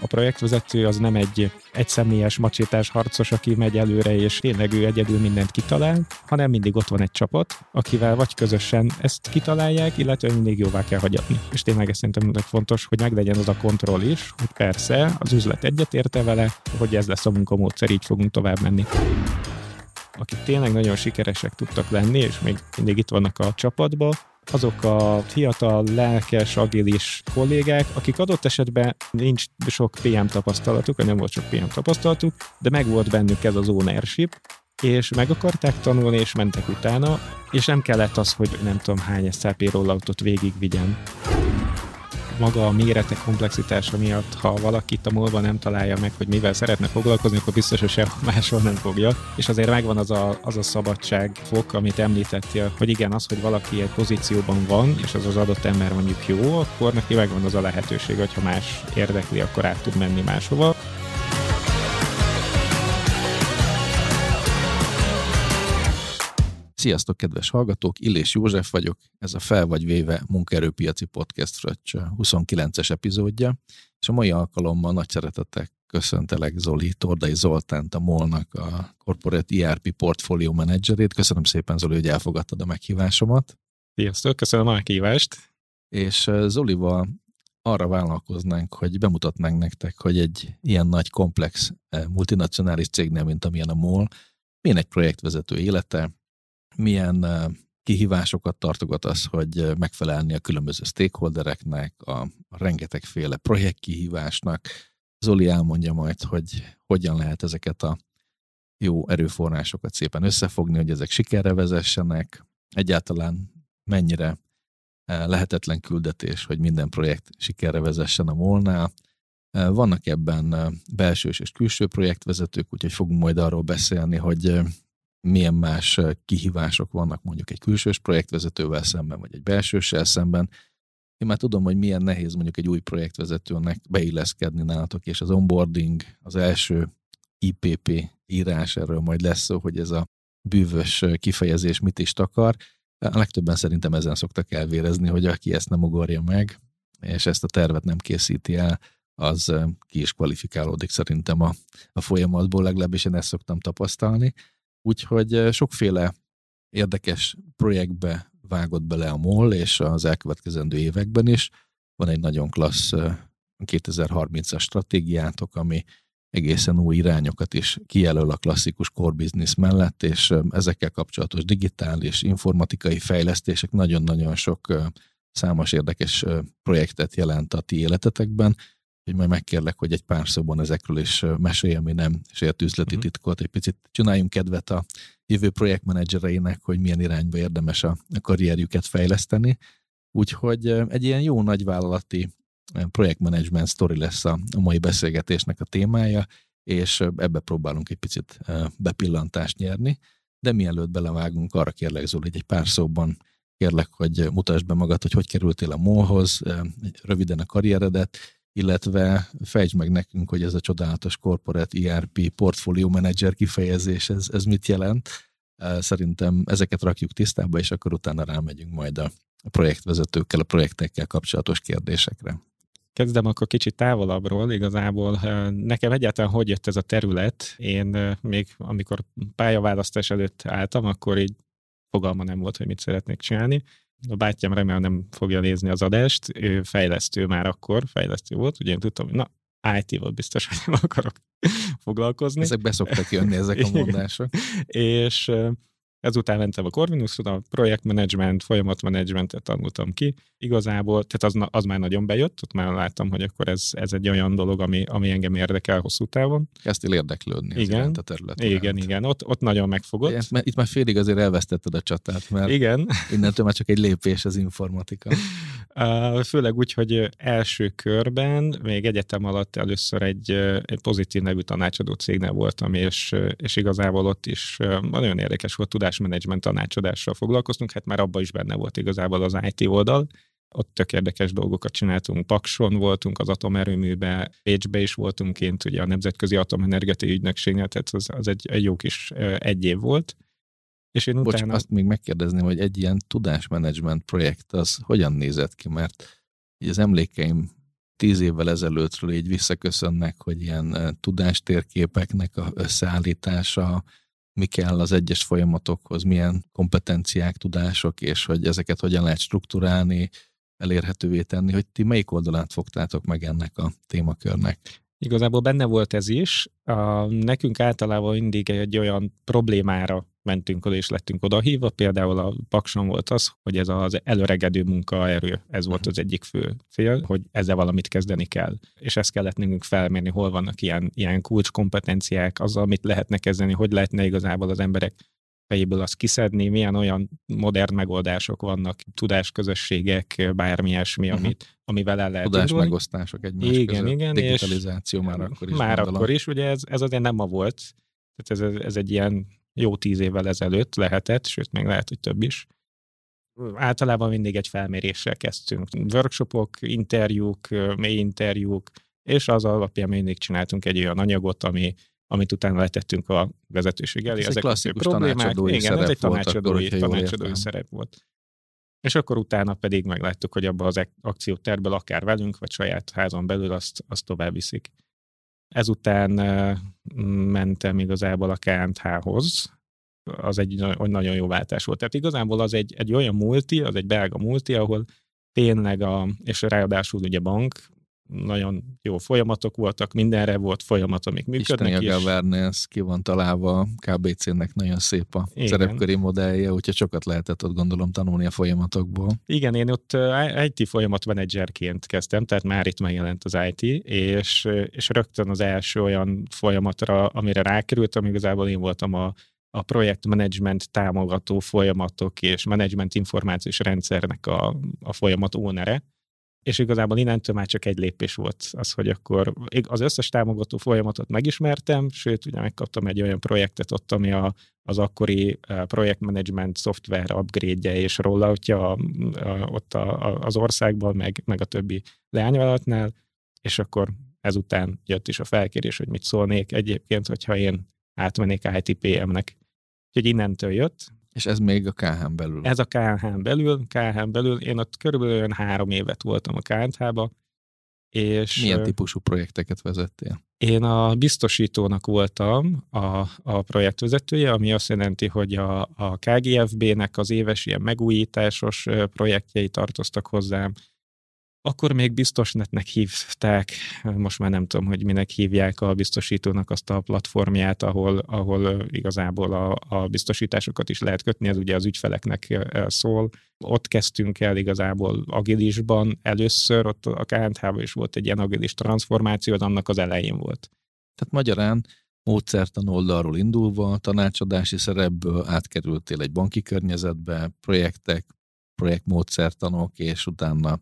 A projektvezető az nem egy egyszemélyes macsétás harcos, aki megy előre, és tényleg ő egyedül mindent kitalál, hanem mindig ott van egy csapat, akivel vagy közösen ezt kitalálják, illetve mindig jóvá kell hagyatni. És tényleg ez szerintem fontos, hogy meglegyen az a kontroll is, hogy persze az üzlet egyetérte vele, hogy ez lesz a munkamódszer, így fogunk tovább menni akik tényleg nagyon sikeresek tudtak lenni, és még mindig itt vannak a csapatban, azok a fiatal, lelkes, agilis kollégák, akik adott esetben nincs sok PM tapasztalatuk, vagy nem volt sok PM tapasztalatuk, de meg volt bennük ez az ownership, és meg akarták tanulni, és mentek utána, és nem kellett az, hogy nem tudom hány SAP rolloutot végigvigyen maga a mérete komplexitása miatt, ha valakit a múlva nem találja meg, hogy mivel szeretne foglalkozni, akkor biztos, hogy sehol máshol nem fogja. És azért megvan az a, az a szabadságfok, amit említettél, hogy igen, az, hogy valaki egy pozícióban van, és az az adott ember mondjuk jó, akkor neki megvan az a lehetőség, hogyha más érdekli, akkor át tud menni máshova. Sziasztok, kedves hallgatók! Illés József vagyok, ez a Fel vagy Véve munkaerőpiaci podcast fröccs 29-es epizódja, és a mai alkalommal nagy szeretettel köszöntelek Zoli, Tordai Zoltánt, a MOL-nak a Corporate ERP Portfolio Managerét. Köszönöm szépen, Zoli, hogy elfogadtad a meghívásomat. Sziasztok, köszönöm a meghívást. És Zolival arra vállalkoznánk, hogy bemutatnánk nektek, hogy egy ilyen nagy, komplex multinacionális cégnél, mint amilyen a MOL, milyen egy projektvezető élete, milyen kihívásokat tartogat az, hogy megfelelni a különböző stakeholdereknek, a rengetegféle projektkihívásnak. Zoli elmondja majd, hogy hogyan lehet ezeket a jó erőforrásokat szépen összefogni, hogy ezek sikerre vezessenek, egyáltalán mennyire lehetetlen küldetés, hogy minden projekt sikerre vezessen a molnál. Vannak ebben belsős és külső projektvezetők, úgyhogy fogunk majd arról beszélni, hogy milyen más kihívások vannak mondjuk egy külsős projektvezetővel szemben, vagy egy belsőssel szemben. Én már tudom, hogy milyen nehéz mondjuk egy új projektvezetőnek beilleszkedni nálatok, és az onboarding, az első IPP írás, erről majd lesz szó, hogy ez a bűvös kifejezés mit is takar. A legtöbben szerintem ezen szoktak elvérezni, hogy aki ezt nem ugorja meg, és ezt a tervet nem készíti el, az ki is kvalifikálódik szerintem a, a folyamatból, legalábbis én ezt szoktam tapasztalni. Úgyhogy sokféle érdekes projektbe vágott bele a MOL, és az elkövetkezendő években is. Van egy nagyon klassz 2030-as stratégiátok, ami egészen új irányokat is kijelöl a klasszikus core business mellett, és ezekkel kapcsolatos digitális, informatikai fejlesztések nagyon-nagyon sok számos érdekes projektet jelent a ti életetekben, hogy majd megkérlek, hogy egy pár szóban ezekről is mesélj, ami nem sért üzleti uh-huh. titkot, egy picit csináljunk kedvet a jövő projektmenedzsereinek, hogy milyen irányba érdemes a, a karrierjüket fejleszteni. Úgyhogy egy ilyen jó nagyvállalati projektmenedzsment sztori lesz a, a mai beszélgetésnek a témája, és ebbe próbálunk egy picit bepillantást nyerni, de mielőtt belevágunk, arra kérlek Zoli, hogy egy pár szóban kérlek, hogy mutasd be magad, hogy hogy kerültél a MOL-hoz, röviden a karrieredet, illetve fejtsd meg nekünk, hogy ez a csodálatos Corporate ERP Portfolio Manager kifejezés, ez, ez mit jelent. Szerintem ezeket rakjuk tisztába, és akkor utána rámegyünk majd a projektvezetőkkel, a projektekkel kapcsolatos kérdésekre. Kezdem akkor kicsit távolabbról, igazából nekem egyáltalán hogy jött ez a terület. Én még amikor pályaválasztás előtt álltam, akkor így fogalma nem volt, hogy mit szeretnék csinálni a bátyám remélem nem fogja nézni az adást, ő fejlesztő már akkor, fejlesztő volt, ugye én tudtam, hogy na, IT-val biztos, hogy nem akarok foglalkozni. Ezek beszoktak jönni, ezek a mondások. és Ezután mentem a Corvinusra, a projektmenedzsment, folyamatmenedzsmentet tanultam ki. Igazából, tehát az, az már nagyon bejött, ott már láttam, hogy akkor ez, ez egy olyan dolog, ami, ami engem érdekel hosszú távon. Kezdtél érdeklődni igen, a terület. Igen, iránt. igen, ott, ott nagyon megfogott. Igen, itt már félig azért elvesztetted a csatát, mert igen. innentől már csak egy lépés az informatika. Főleg úgy, hogy első körben, még egyetem alatt először egy, egy pozitív nevű tanácsadó cégnél voltam, és, és igazából ott is nagyon érdekes volt tudás tudásmenedzsment tanácsadással foglalkoztunk, hát már abban is benne volt igazából az IT oldal, ott tök érdekes dolgokat csináltunk. Pakson voltunk az atomerőműbe, Pécsbe is voltunk kint, ugye a Nemzetközi Atomenergeti Ügynökségnél, tehát az, az egy, egy jó kis egy év volt. És én Bocs, utána... azt még megkérdezném, hogy egy ilyen tudásmenedzsment projekt az hogyan nézett ki, mert így az emlékeim tíz évvel ezelőttről így visszaköszönnek, hogy ilyen tudástérképeknek a összeállítása, mi kell az egyes folyamatokhoz, milyen kompetenciák, tudások, és hogy ezeket hogyan lehet strukturálni, elérhetővé tenni, hogy ti melyik oldalát fogtátok meg ennek a témakörnek? Igazából benne volt ez is. A, nekünk általában mindig egy olyan problémára mentünk oda, és lettünk odahívva. Például a Pakson volt az, hogy ez az előregedő munkaerő, ez volt az egyik fő cél, hogy ezzel valamit kezdeni kell. És ezt kellett nekünk felmérni, hol vannak ilyen, ilyen kulcskompetenciák, azzal, amit lehetne kezdeni, hogy lehetne igazából az emberek fejéből azt kiszedni, milyen olyan modern megoldások vannak, tudásközösségek, bármi ilyesmi, uh-huh. amit, amivel el lehet Tudás indulni. megosztások egymás igen, között. Igen, Digitalizáció és már akkor is. Már gondolom. akkor is, ugye ez, ez azért nem ma volt. Tehát ez, ez egy ilyen jó tíz évvel ezelőtt lehetett, sőt, még lehet, hogy több is. Általában mindig egy felméréssel kezdtünk. Workshopok, interjúk, mély interjúk, és az alapján mindig csináltunk egy olyan anyagot, ami amit utána letettünk a vezetőség elé. Ez Ezek egy klasszikus problémák. Igen, ez egy tanácsadói, akkor, tanácsadói szerep volt. És akkor utána pedig megláttuk, hogy abba az akcióterből akár velünk, vagy saját házon belül azt, azt tovább viszik. Ezután mentem igazából a KNH-hoz, az egy nagyon jó váltás volt. Tehát igazából az egy, egy olyan multi, az egy belga multi, ahol tényleg a, és ráadásul ugye bank, nagyon jó folyamatok voltak, mindenre volt folyamat, amik működnek Isteni a governance ki van találva, KBC-nek nagyon szép a Igen. szerepköri modellje, úgyhogy sokat lehetett ott gondolom tanulni a folyamatokból. Igen, én ott IT folyamat menedzserként kezdtem, tehát már itt megjelent az IT, és, és rögtön az első olyan folyamatra, amire rákerültem, igazából én voltam a a projektmenedzsment támogató folyamatok és menedzsment információs rendszernek a, a folyamat ónere, és igazából innentől már csak egy lépés volt az, hogy akkor az összes támogató folyamatot megismertem, sőt, ugye megkaptam egy olyan projektet ott, ami a, az akkori eh, projektmenedzsment szoftver upgrade-je és rolloutja a, a, ott a, a, az országban, meg, meg a többi leányvállalatnál, és akkor ezután jött is a felkérés, hogy mit szólnék egyébként, hogyha én átmennék ITPM-nek. Úgyhogy innentől jött, és ez még a KH-n belül? Ez a KH-n belül, KH-n belül. Én ott körülbelül három évet voltam a KNH-ba. És Milyen típusú projekteket vezettél? Én a biztosítónak voltam a, a projektvezetője, ami azt jelenti, hogy a, a KGFB-nek az éves ilyen megújításos projektjei tartoztak hozzám, akkor még biztosnetnek hívták, most már nem tudom, hogy minek hívják a biztosítónak azt a platformját, ahol, ahol igazából a, a biztosításokat is lehet kötni, ez ugye az ügyfeleknek szól. Ott kezdtünk el igazából agilisban először, ott a KNH-ban is volt egy ilyen agilis transformáció, az annak az elején volt. Tehát magyarán módszertan oldalról indulva, tanácsadási szerepből átkerültél egy banki környezetbe, projektek, projektmódszertanok, és utána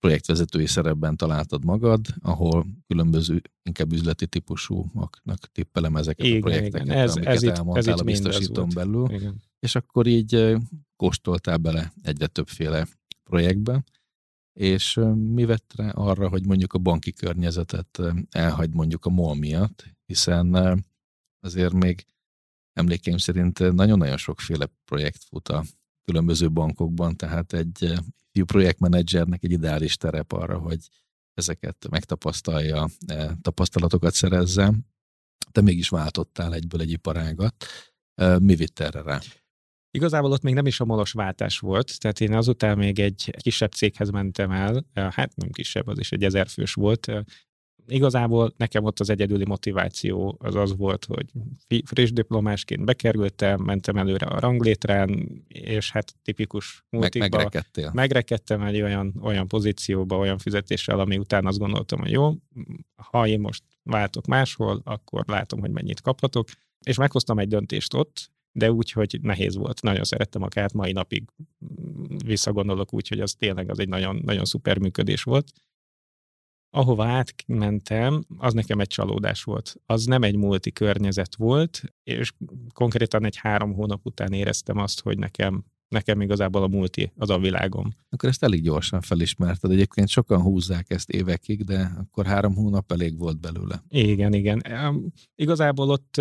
projektvezetői szerepben találtad magad, ahol különböző, inkább üzleti típusúaknak tippelem ezeket igen, a projekteket, igen. Ez, amiket ez elmondtál ez a biztosítón belül, igen. és akkor így kóstoltál bele egyre többféle projektbe, és mi vett rá arra, hogy mondjuk a banki környezetet elhagy mondjuk a MOL miatt, hiszen azért még emlékeim szerint nagyon-nagyon sokféle projekt fut a különböző bankokban, tehát egy fiú projektmenedzsernek egy ideális terep arra, hogy ezeket megtapasztalja, e, tapasztalatokat szerezze. Te mégis váltottál egyből egy iparágat. E, mi vitt erre rá? Igazából ott még nem is a molos váltás volt, tehát én azután még egy kisebb céghez mentem el, hát nem kisebb, az is egy ezerfős volt, igazából nekem ott az egyedüli motiváció az az volt, hogy friss diplomásként bekerültem, mentem előre a ranglétrán, és hát tipikus multikba. Meg, megrekedtél. Megrekedtem egy olyan, olyan pozícióba, olyan fizetéssel, ami után azt gondoltam, hogy jó, ha én most váltok máshol, akkor látom, hogy mennyit kaphatok, és meghoztam egy döntést ott, de úgy, hogy nehéz volt. Nagyon szerettem a kát, mai napig visszagondolok úgy, hogy az tényleg az egy nagyon, nagyon szuper működés volt ahova átmentem, az nekem egy csalódás volt. Az nem egy multi környezet volt, és konkrétan egy három hónap után éreztem azt, hogy nekem nekem igazából a multi az a világom. Akkor ezt elég gyorsan felismerted. Egyébként sokan húzzák ezt évekig, de akkor három hónap elég volt belőle. Igen, igen. Igazából ott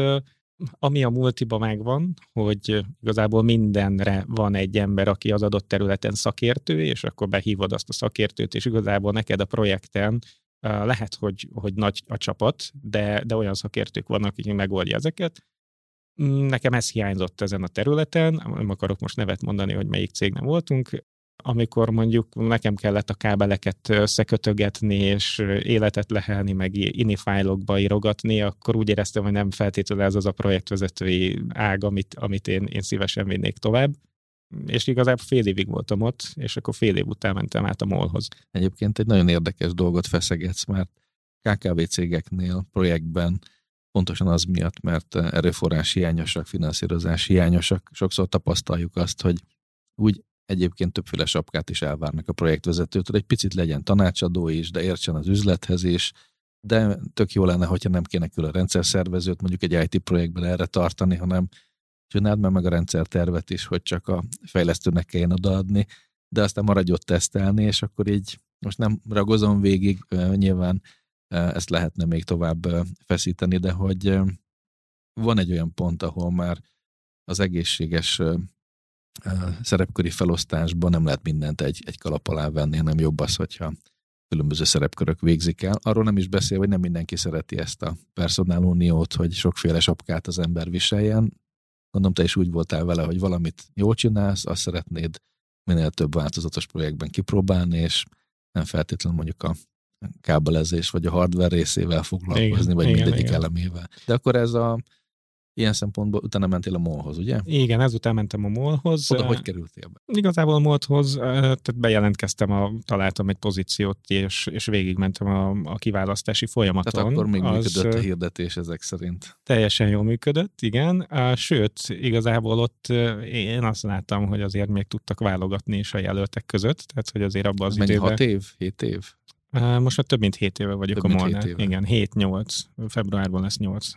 ami a multiba megvan, hogy igazából mindenre van egy ember, aki az adott területen szakértő, és akkor behívod azt a szakértőt, és igazából neked a projekten Lehet, hogy, hogy nagy a csapat, de, de olyan szakértők vannak, akik megoldja ezeket. Mm, nekem ez hiányzott ezen a területen, nem akarok most nevet mondani, hogy melyik cégnél voltunk, amikor mondjuk nekem kellett a kábeleket összekötögetni, és életet lehelni, meg ini fájlokba írogatni, akkor úgy éreztem, hogy nem feltétlenül ez az a projektvezetői ág, amit, amit én, én szívesen vinnék tovább. És igazából fél évig voltam ott, és akkor fél év után mentem át a molhoz. Egyébként egy nagyon érdekes dolgot feszegetsz, mert KKV cégeknél projektben pontosan az miatt, mert erőforrás hiányosak, finanszírozás hiányosak, sokszor tapasztaljuk azt, hogy úgy egyébként többféle sapkát is elvárnak a projektvezetőtől, egy picit legyen tanácsadó is, de értsen az üzlethez is, de tök jó lenne, hogyha nem kéne külön rendszerszervezőt mondjuk egy IT projektben erre tartani, hanem csináld meg, meg a rendszertervet is, hogy csak a fejlesztőnek kelljen odaadni, de aztán maradj ott tesztelni, és akkor így most nem ragozom végig, nyilván ezt lehetne még tovább feszíteni, de hogy van egy olyan pont, ahol már az egészséges szerepköri felosztásban nem lehet mindent egy, egy kalap alá venni, hanem jobb az, hogyha különböző szerepkörök végzik el. Arról nem is beszél, hogy nem mindenki szereti ezt a personáluniót, hogy sokféle sapkát az ember viseljen. Gondolom, te is úgy voltál vele, hogy valamit jól csinálsz, azt szeretnéd minél több változatos projektben kipróbálni, és nem feltétlenül mondjuk a kábelezés vagy a hardware részével foglalkozni, igen, vagy igen, mindegyik igen. elemével. De akkor ez a Ilyen szempontból utána mentél a molhoz, ugye? Igen, ezután mentem a molhoz. Oda hogy kerültél be? Igazából a molhoz, tehát bejelentkeztem, a, találtam egy pozíciót, és, és végigmentem a, a kiválasztási folyamaton. Tehát akkor még az, működött a hirdetés ezek szerint? Teljesen jól működött, igen. Sőt, igazából ott én azt láttam, hogy azért még tudtak válogatni is a jelöltek között, tehát hogy azért abban az Mennyi, időben... hat év? Hét év? Most már több mint 7 éve vagyok több a molnál. Igen, 7-8. Februárban lesz 8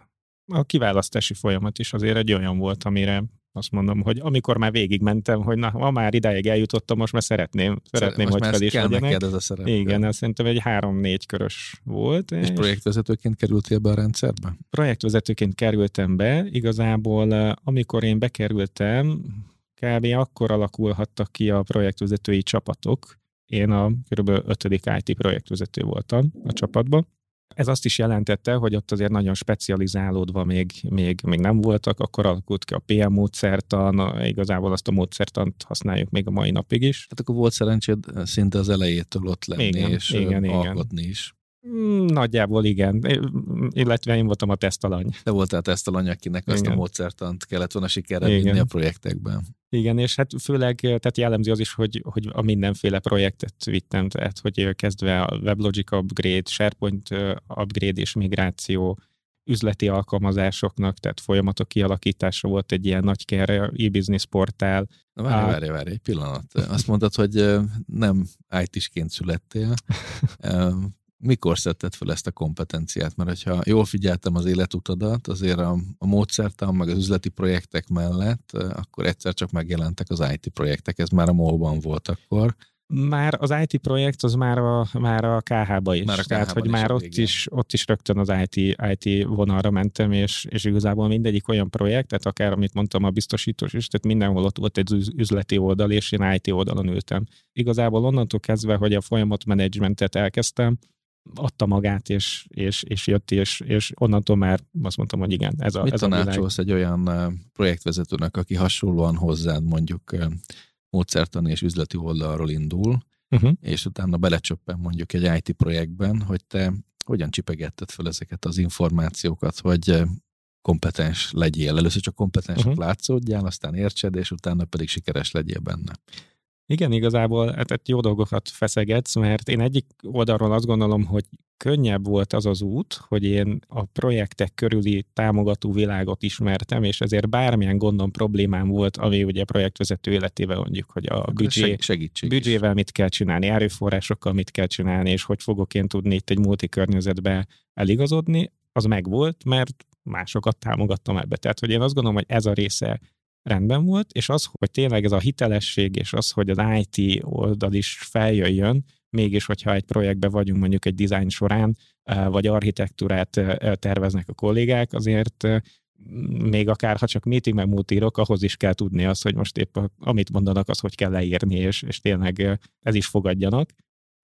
a kiválasztási folyamat is azért egy olyan volt, amire azt mondom, hogy amikor már végigmentem, hogy na, ma már idáig eljutottam, most már szeretném, szeretném most hogy fel is kell legyenek. ez a szerep. Igen, ez szerintem egy három-négy körös volt. És, és projektvezetőként kerültél be a rendszerbe? Projektvezetőként kerültem be. Igazából eh, amikor én bekerültem, kb. akkor alakulhattak ki a projektvezetői csapatok. Én a kb. ötödik IT projektvezető voltam a csapatban ez azt is jelentette, hogy ott azért nagyon specializálódva még, még, még nem voltak, akkor alakult ki a PM módszertan, igazából azt a módszertant használjuk még a mai napig is. Tehát akkor volt szerencséd szinte az elejétől ott lenni, igen, és igen, alkotni igen. is. Mm, nagyjából igen, illetve én voltam a tesztalany. Te voltál a tesztalany, akinek igen. azt a módszertant kellett volna sikerre vinni a projektekben. Igen, és hát főleg tehát jellemző az is, hogy, hogy a mindenféle projektet vittem, tehát hogy kezdve a WebLogic upgrade, SharePoint upgrade és migráció, üzleti alkalmazásoknak, tehát folyamatok kialakítása volt egy ilyen nagy kere, e-business portál. Na várj, várj, várj, egy pillanat. Azt mondtad, hogy nem IT-sként születtél, mikor szedted fel ezt a kompetenciát? Mert hogyha jól figyeltem az életutadat, azért a, a módszertan, meg az üzleti projektek mellett, akkor egyszer csak megjelentek az IT projektek, ez már a MOL-ban volt akkor. Már az IT projekt az már a, már a KH-ba is. Már a Tehát, hogy már ott is, ott is rögtön az IT, IT vonalra mentem, és, és igazából mindegyik olyan projekt, tehát akár amit mondtam a biztosítós is, tehát mindenhol ott volt egy üzleti oldal, és én IT oldalon ültem. Igazából onnantól kezdve, hogy a folyamatmenedzsmentet elkezdtem, adta magát, és, és, és jött, és, és onnantól már azt mondtam, hogy igen, ez a Mit ez tanácsolsz a egy olyan projektvezetőnek, aki hasonlóan hozzád mondjuk módszertani és üzleti oldalról indul, uh-huh. és utána belecsöppen mondjuk egy IT projektben, hogy te hogyan csipegetted fel ezeket az információkat, hogy kompetens legyél. Először csak kompetensek uh-huh. látszódjál, aztán értsed, és utána pedig sikeres legyél benne. Igen, igazából hát jó dolgokat feszegetsz, mert én egyik oldalról azt gondolom, hogy könnyebb volt az az út, hogy én a projektek körüli támogató világot ismertem, és ezért bármilyen gondom, problémám volt, ami ugye a projektvezető életével mondjuk, hogy a büdzsé, büdzsével mit kell csinálni, erőforrásokkal mit kell csinálni, és hogy fogok én tudni itt egy multi környezetbe eligazodni, az megvolt, mert másokat támogattam ebbe. Tehát, hogy én azt gondolom, hogy ez a része rendben volt, és az, hogy tényleg ez a hitelesség, és az, hogy az IT oldal is feljöjjön, mégis, hogyha egy projektben vagyunk mondjuk egy design során, vagy architektúrát terveznek a kollégák, azért még akár ha csak meeting meg írok, ahhoz is kell tudni azt, hogy most épp amit mondanak, az hogy kell leírni, és, és tényleg ez is fogadjanak.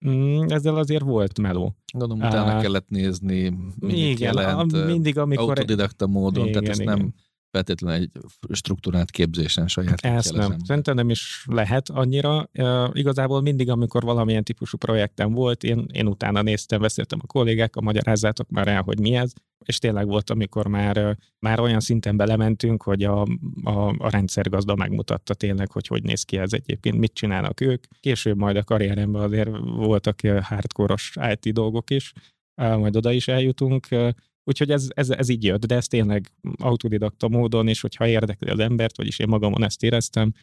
Mm, ezzel azért volt meló. Gondolom, utána uh, kellett nézni, mit igen, jelent, a, mindig, amikor... autodidakta módon, igen, tehát ezt igen. nem feltétlenül egy struktúrált képzésen saját Ezt nem. Szerintem nem is lehet annyira. Igazából mindig, amikor valamilyen típusú projektem volt, én, én utána néztem, beszéltem a kollégákkal, magyarázzátok már el, hogy mi ez, és tényleg volt, amikor már, már olyan szinten belementünk, hogy a, a, a rendszergazda megmutatta tényleg, hogy hogy néz ki ez egyébként, mit csinálnak ők. Később majd a karrieremben azért voltak hardcore IT dolgok is, majd oda is eljutunk, Úgyhogy ez, ez, ez így jött, de ez tényleg autodidakta módon, és hogyha érdekli az embert, vagyis én magamon ezt éreztem,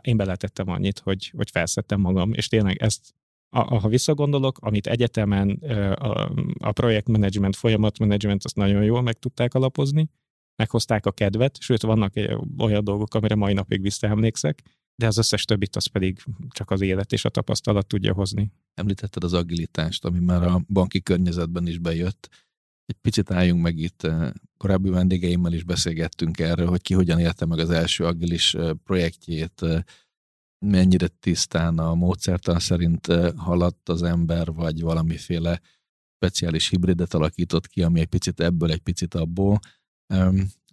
én beletettem annyit, hogy, hogy felszettem magam, és tényleg ezt, ha visszagondolok, amit egyetemen a, a projektmenedzsment, folyamatmenedzsment, azt nagyon jól meg tudták alapozni, meghozták a kedvet, sőt, vannak olyan dolgok, amire mai napig visszaemlékszek, de az összes többit az pedig csak az élet és a tapasztalat tudja hozni. Említetted az agilitást, ami már a banki környezetben is bejött egy picit álljunk meg itt, eh, korábbi vendégeimmel is beszélgettünk erről, hogy ki hogyan érte meg az első agilis eh, projektjét, eh, mennyire tisztán a módszertan szerint haladt az ember, vagy valamiféle speciális hibridet alakított ki, ami egy picit ebből, egy picit abból.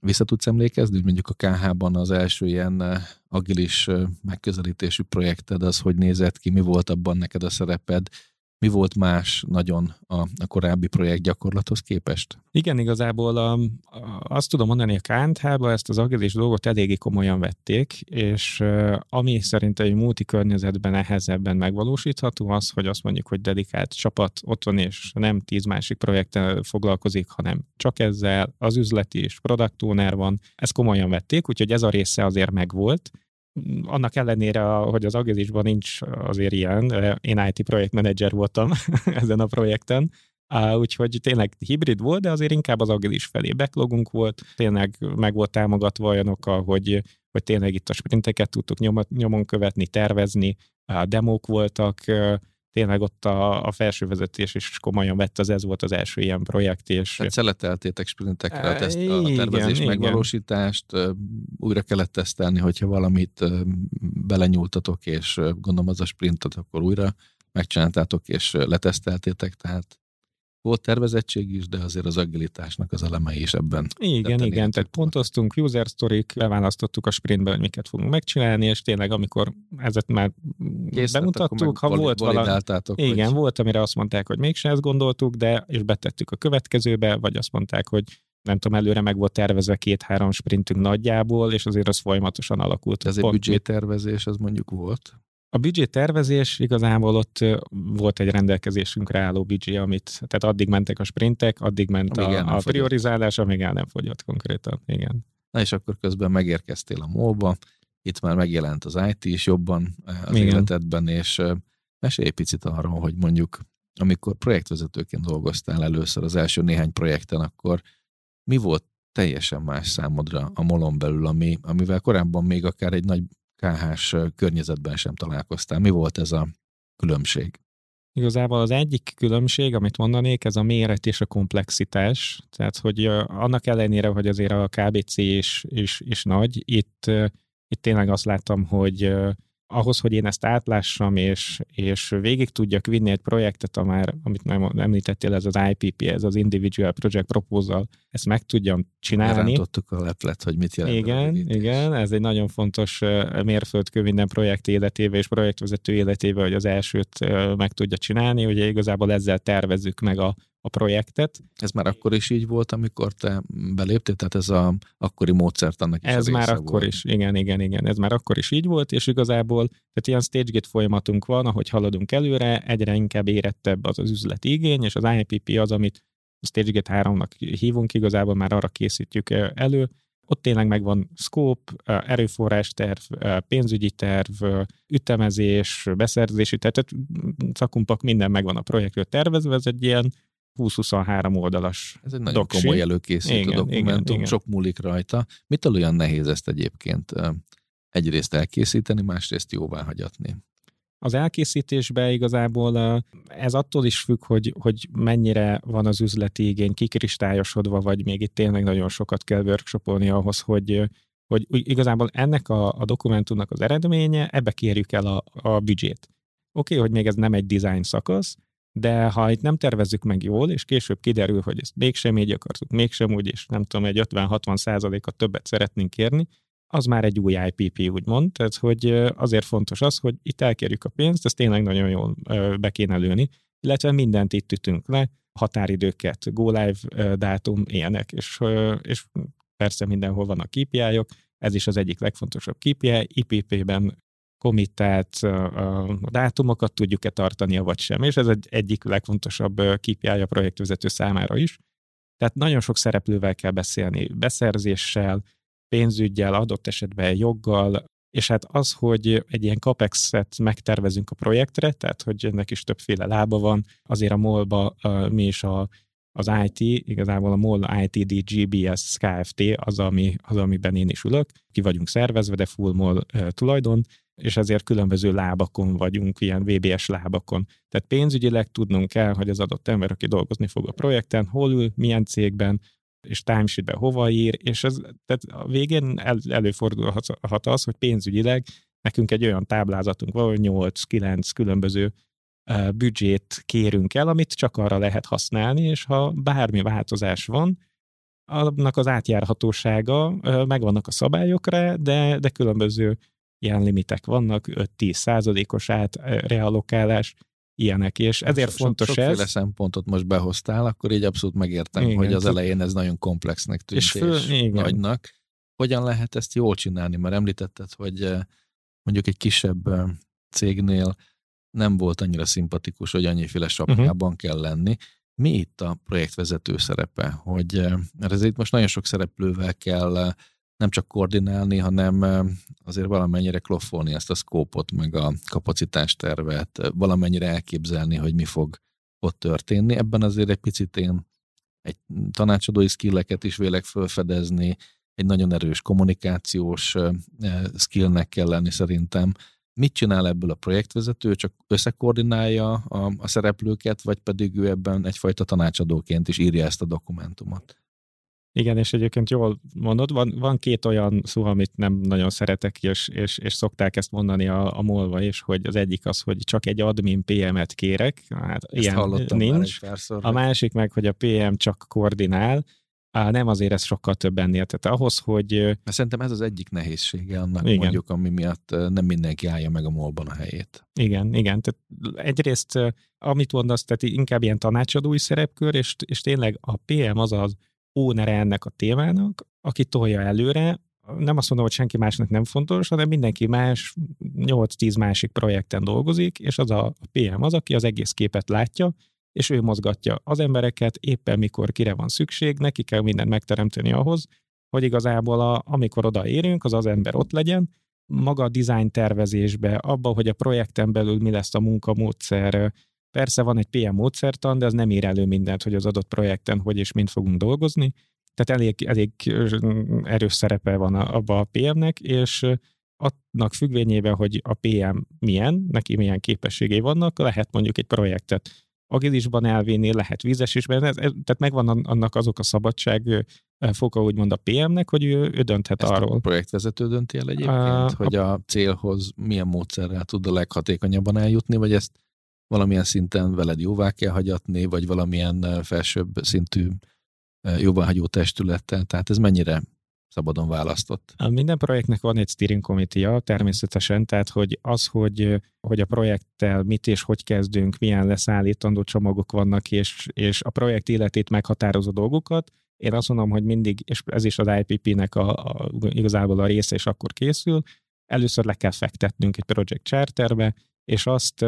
Vissza tudsz emlékezni, hogy mondjuk a KH-ban az első ilyen agilis megközelítésű projekted, az hogy nézett ki, mi volt abban neked a szereped, mi volt más nagyon a, a korábbi projekt gyakorlathoz képest? Igen, igazából a, a, azt tudom mondani, a KNTH-ba ezt az agilis dolgot eléggé komolyan vették, és ami szerint egy multi környezetben nehezebben megvalósítható, az, hogy azt mondjuk, hogy dedikált csapat ott van, és nem tíz másik projekttel foglalkozik, hanem csak ezzel, az üzleti és product owner van, ezt komolyan vették, úgyhogy ez a része azért megvolt, annak ellenére, hogy az agizisban nincs azért ilyen, én IT projektmenedzser voltam ezen a projekten, úgyhogy tényleg hibrid volt, de azért inkább az agilis felé backlogunk volt, tényleg meg volt támogatva olyanokkal, hogy, hogy tényleg itt a sprinteket tudtuk nyomon követni, tervezni, demók voltak, tényleg ott a, a felső vezetés is komolyan vett, az ez volt az első ilyen projekt. És... Tehát szeleteltétek sprintekre a, teszt, a tervezés igen, megvalósítást, igen. újra kellett tesztelni, hogyha valamit belenyúltatok, és gondolom az a sprintet, akkor újra megcsináltátok, és leteszteltétek, tehát volt tervezettség is, de azért az agilitásnak az elemei is ebben. Igen, igen, tehát pontoztunk, user story leválasztottuk a sprintben, hogy miket fogunk megcsinálni, és tényleg, amikor ezet már Kész bemutattuk, ha volt valami... Igen, hogy... volt, amire azt mondták, hogy mégsem ezt gondoltuk, de és betettük a következőbe, vagy azt mondták, hogy nem tudom, előre meg volt tervezve két-három sprintünk nagyjából, és azért az folyamatosan alakult. Ez egy büdzsétervezés, az mondjuk volt? A budget tervezés igazából ott volt egy rendelkezésünkre álló budget, amit, tehát addig mentek a sprintek, addig ment a, a priorizálás, amíg el nem fogyott konkrétan. Igen. Na és akkor közben megérkeztél a molba, itt már megjelent az IT is jobban az Igen. életedben, és mesélj picit arról, hogy mondjuk amikor projektvezetőként dolgoztál először az első néhány projekten, akkor mi volt teljesen más számodra a molon belül, ami, amivel korábban még akár egy nagy KH-s környezetben sem találkoztál. Mi volt ez a különbség? Igazából az egyik különbség, amit mondanék, ez a méret és a komplexitás. Tehát, hogy annak ellenére, hogy azért a KBC is, is, is nagy, itt, itt tényleg azt láttam, hogy ahhoz, hogy én ezt átlássam, és, és végig tudjak vinni egy projektet, amár, amit nem említettél, ez az IPP, ez az Individual Project Proposal, ezt meg tudjam csinálni. Rántottuk a leplet, hogy mit jelent. Igen, igen, ez egy nagyon fontos mérföldkő minden projekt életébe és projektvezető életébe, hogy az elsőt meg tudja csinálni, hogy igazából ezzel tervezzük meg a, a projektet. Ez már akkor is így volt, amikor te beléptél, tehát ez a akkori módszert annak is Ez már akkor volt. is, igen, igen, igen, ez már akkor is így volt, és igazából, tehát ilyen stage gate folyamatunk van, ahogy haladunk előre, egyre inkább érettebb az az üzleti igény, és az IPP az, amit a stage gate 3-nak hívunk, igazából már arra készítjük elő, ott tényleg megvan scope, erőforrás terv, pénzügyi terv, ütemezés, beszerzési terv, tehát szakumpak minden megvan a projektről tervezve, ez egy ilyen 20-23 oldalas Ez egy nagyon doksi. komoly előkészítő igen, dokumentum, igen, igen. sok múlik rajta. Mitől olyan nehéz ezt egyébként egyrészt elkészíteni, másrészt jóvá hagyatni? Az elkészítésbe igazából ez attól is függ, hogy, hogy mennyire van az üzleti igény kikristályosodva, vagy még itt tényleg nagyon sokat kell workshopolni ahhoz, hogy, hogy igazából ennek a, a dokumentumnak az eredménye, ebbe kérjük el a, a büdzsét okay, hogy még ez nem egy design szakasz, de ha itt nem tervezzük meg jól, és később kiderül, hogy ezt mégsem így akartuk, mégsem úgy, és nem tudom, egy 50-60 százalékot többet szeretnénk kérni, az már egy új IPP, úgymond. Tehát, hogy azért fontos az, hogy itt elkérjük a pénzt, ezt tényleg nagyon jól be kéne lőni, illetve mindent itt ütünk le, határidőket, go live dátum, ilyenek, és, és persze mindenhol vannak kpi ez is az egyik legfontosabb KPI, IPP-ben committált a dátumokat tudjuk-e tartani, vagy sem, és ez egy egyik legfontosabb KPI a projektvezető számára is. Tehát nagyon sok szereplővel kell beszélni, beszerzéssel, pénzügyel, adott esetben joggal, és hát az, hogy egy ilyen capex-et megtervezünk a projektre, tehát hogy ennek is többféle lába van, azért a MOL-ba mi is a, az IT, igazából a MOL ITD GBS Kft. az, ami, az, amiben én is ülök, ki vagyunk szervezve, de full MOL tulajdon, és ezért különböző lábakon vagyunk, ilyen VBS lábakon. Tehát pénzügyileg tudnunk kell, hogy az adott ember, aki dolgozni fog a projekten, hol ül, milyen cégben, és timesheetbe hova ír, és ez, tehát a végén el, előfordulhat az, hogy pénzügyileg nekünk egy olyan táblázatunk van, hogy 8-9 különböző uh, büdzsét kérünk el, amit csak arra lehet használni, és ha bármi változás van, annak az átjárhatósága, uh, megvannak a szabályokra, de, de különböző ilyen limitek vannak, 5-10 százalékos átrealokálás, ilyenek, és ezért so, fontos sok, ez. szempontot most behoztál, akkor így abszolút megértem, igen, hogy az elején ez nagyon komplexnek tűnt, és, föl, és igen. nagynak. Hogyan lehet ezt jól csinálni? Mert említetted, hogy mondjuk egy kisebb cégnél nem volt annyira szimpatikus, hogy annyiféle sapkában uh-huh. kell lenni. Mi itt a projektvezető szerepe? Hogy, mert ezért most nagyon sok szereplővel kell nem csak koordinálni, hanem azért valamennyire kloffolni ezt a szkópot, meg a kapacitástervet, valamennyire elképzelni, hogy mi fog ott történni. Ebben azért egy picit én egy tanácsadói skilleket is vélek felfedezni, egy nagyon erős kommunikációs skillnek kell lenni szerintem. Mit csinál ebből a projektvezető? Csak összekoordinálja a, a szereplőket, vagy pedig ő ebben egyfajta tanácsadóként is írja ezt a dokumentumot? Igen, és egyébként jól mondod, van, van két olyan szó, amit nem nagyon szeretek, és, és, és szokták ezt mondani a, a molva is, hogy az egyik az, hogy csak egy admin PM-et kérek, hát ezt ilyen nincs. A másik meg, hogy a PM csak koordinál, Á, nem azért ez sokkal több ennél. Tehát ahhoz, hogy... Szerintem ez az egyik nehézsége annak igen. mondjuk, ami miatt nem mindenki állja meg a molban a helyét. Igen, igen. Tehát egyrészt, amit mondasz, tehát inkább ilyen tanácsadói szerepkör, és, és tényleg a PM az az ónere ennek a témának, aki tolja előre, nem azt mondom, hogy senki másnak nem fontos, hanem mindenki más 8-10 másik projekten dolgozik, és az a PM az, aki az egész képet látja, és ő mozgatja az embereket éppen mikor kire van szükség, neki kell mindent megteremteni ahhoz, hogy igazából a, amikor odaérünk, az az ember ott legyen, maga a design tervezésbe, abba, hogy a projekten belül mi lesz a munkamódszer, Persze van egy PM módszertan, de az nem ír elő mindent, hogy az adott projekten hogy és mint fogunk dolgozni. Tehát elég, elég erős szerepe van abba a PM-nek, és annak függvényében, hogy a PM milyen, neki milyen képességei vannak, lehet mondjuk egy projektet agilisban elvinni, lehet vízes is benne, tehát megvan annak azok a szabadság foka úgymond a PM-nek, hogy ő, ő dönthet Ezt arról. a projektvezető dönti el egyébként, a, hogy a célhoz milyen módszerrel tud a leghatékonyabban eljutni, vagy ezt valamilyen szinten veled jóvá kell hagyatni, vagy valamilyen felsőbb szintű jóváhagyó testülettel, tehát ez mennyire szabadon választott? Minden projektnek van egy steering committee természetesen, tehát hogy az, hogy, hogy a projekttel mit és hogy kezdünk, milyen leszállítandó csomagok vannak, és, és a projekt életét meghatározó dolgokat, én azt mondom, hogy mindig, és ez is az IPP-nek a, a, igazából a része, és akkor készül, először le kell fektetnünk egy project charterbe, és azt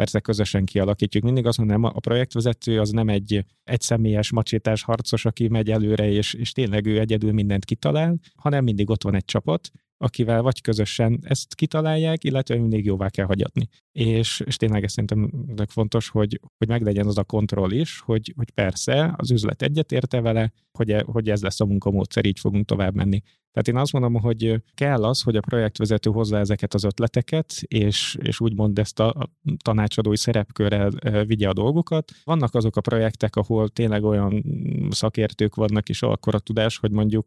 persze közösen kialakítjuk. Mindig azt mondom, a projektvezető az nem egy egyszemélyes macsétás harcos, aki megy előre, és, és tényleg ő egyedül mindent kitalál, hanem mindig ott van egy csapat, akivel vagy közösen ezt kitalálják, illetve mindig jóvá kell hagyatni. És, és tényleg ez szerintem fontos, hogy, hogy meglegyen az a kontroll is, hogy, hogy persze az üzlet egyetérte vele, hogy, e, hogy ez lesz a munkamódszer, így fogunk tovább menni. Tehát én azt mondom, hogy kell az, hogy a projektvezető hozza ezeket az ötleteket, és, és úgymond ezt a tanácsadói szerepkörrel vigye a dolgokat. Vannak azok a projektek, ahol tényleg olyan szakértők vannak, és akkor a tudás, hogy mondjuk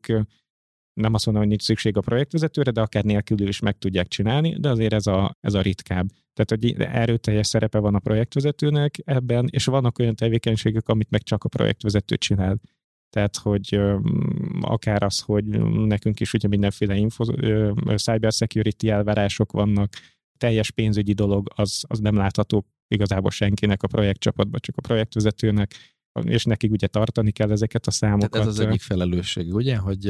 nem azt mondom, hogy nincs szükség a projektvezetőre, de akár nélkül is meg tudják csinálni, de azért ez a, ez a ritkább. Tehát, hogy erőteljes szerepe van a projektvezetőnek ebben, és vannak olyan tevékenységek, amit meg csak a projektvezető csinál. Tehát, hogy akár az, hogy nekünk is ugye mindenféle info, cyber security elvárások vannak, teljes pénzügyi dolog, az, az nem látható igazából senkinek a projektcsapatban, csak a projektvezetőnek, és nekik ugye tartani kell ezeket a számokat. Tehát ez az egyik felelősség, ugye, hogy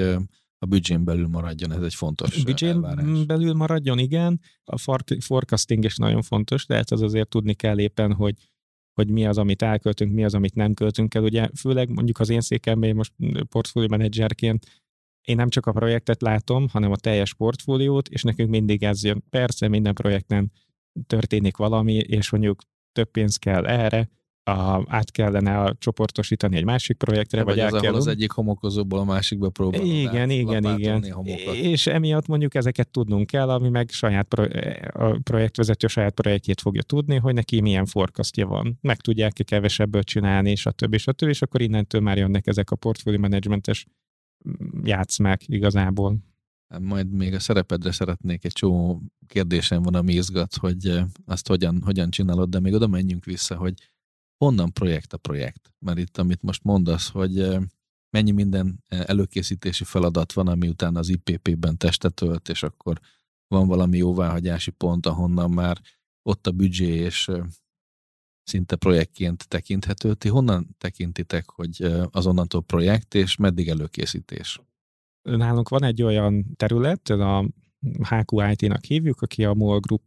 a büdzsén belül maradjon, ez egy fontos büdzsén elvárás. belül maradjon, igen. A forecasting is nagyon fontos, tehát az azért tudni kell éppen, hogy hogy mi az, amit elköltünk, mi az, amit nem költünk el. Ugye főleg mondjuk az én székemben, én most portfólió menedzserként én nem csak a projektet látom, hanem a teljes portfóliót, és nekünk mindig ez jön. Persze minden projektben történik valami, és mondjuk több pénz kell erre, a, át kellene a csoportosítani egy másik projektre, De vagy, vagy el az, kell... az egyik homokozóból a másikba próbálod Igen, igen, igen. És emiatt mondjuk ezeket tudnunk kell, ami meg saját pro, a projektvezető saját projektjét fogja tudni, hogy neki milyen forkasztja van. Meg tudják-e kevesebből csinálni, és a többi, és a többi, és akkor innentől már jönnek ezek a portfólió managementes játszmák igazából. Hát majd még a szerepedre szeretnék egy csomó kérdésem van, ami izgat, hogy azt hogyan, hogyan csinálod, de még oda menjünk vissza, hogy honnan projekt a projekt? Mert itt, amit most mondasz, hogy mennyi minden előkészítési feladat van, ami után az IPP-ben testet ölt, és akkor van valami jóváhagyási pont, ahonnan már ott a büdzsé, és szinte projektként tekinthető. Ti honnan tekintitek, hogy azonnantól projekt, és meddig előkészítés? Nálunk van egy olyan terület, a HQIT-nak hívjuk, aki a MOL Group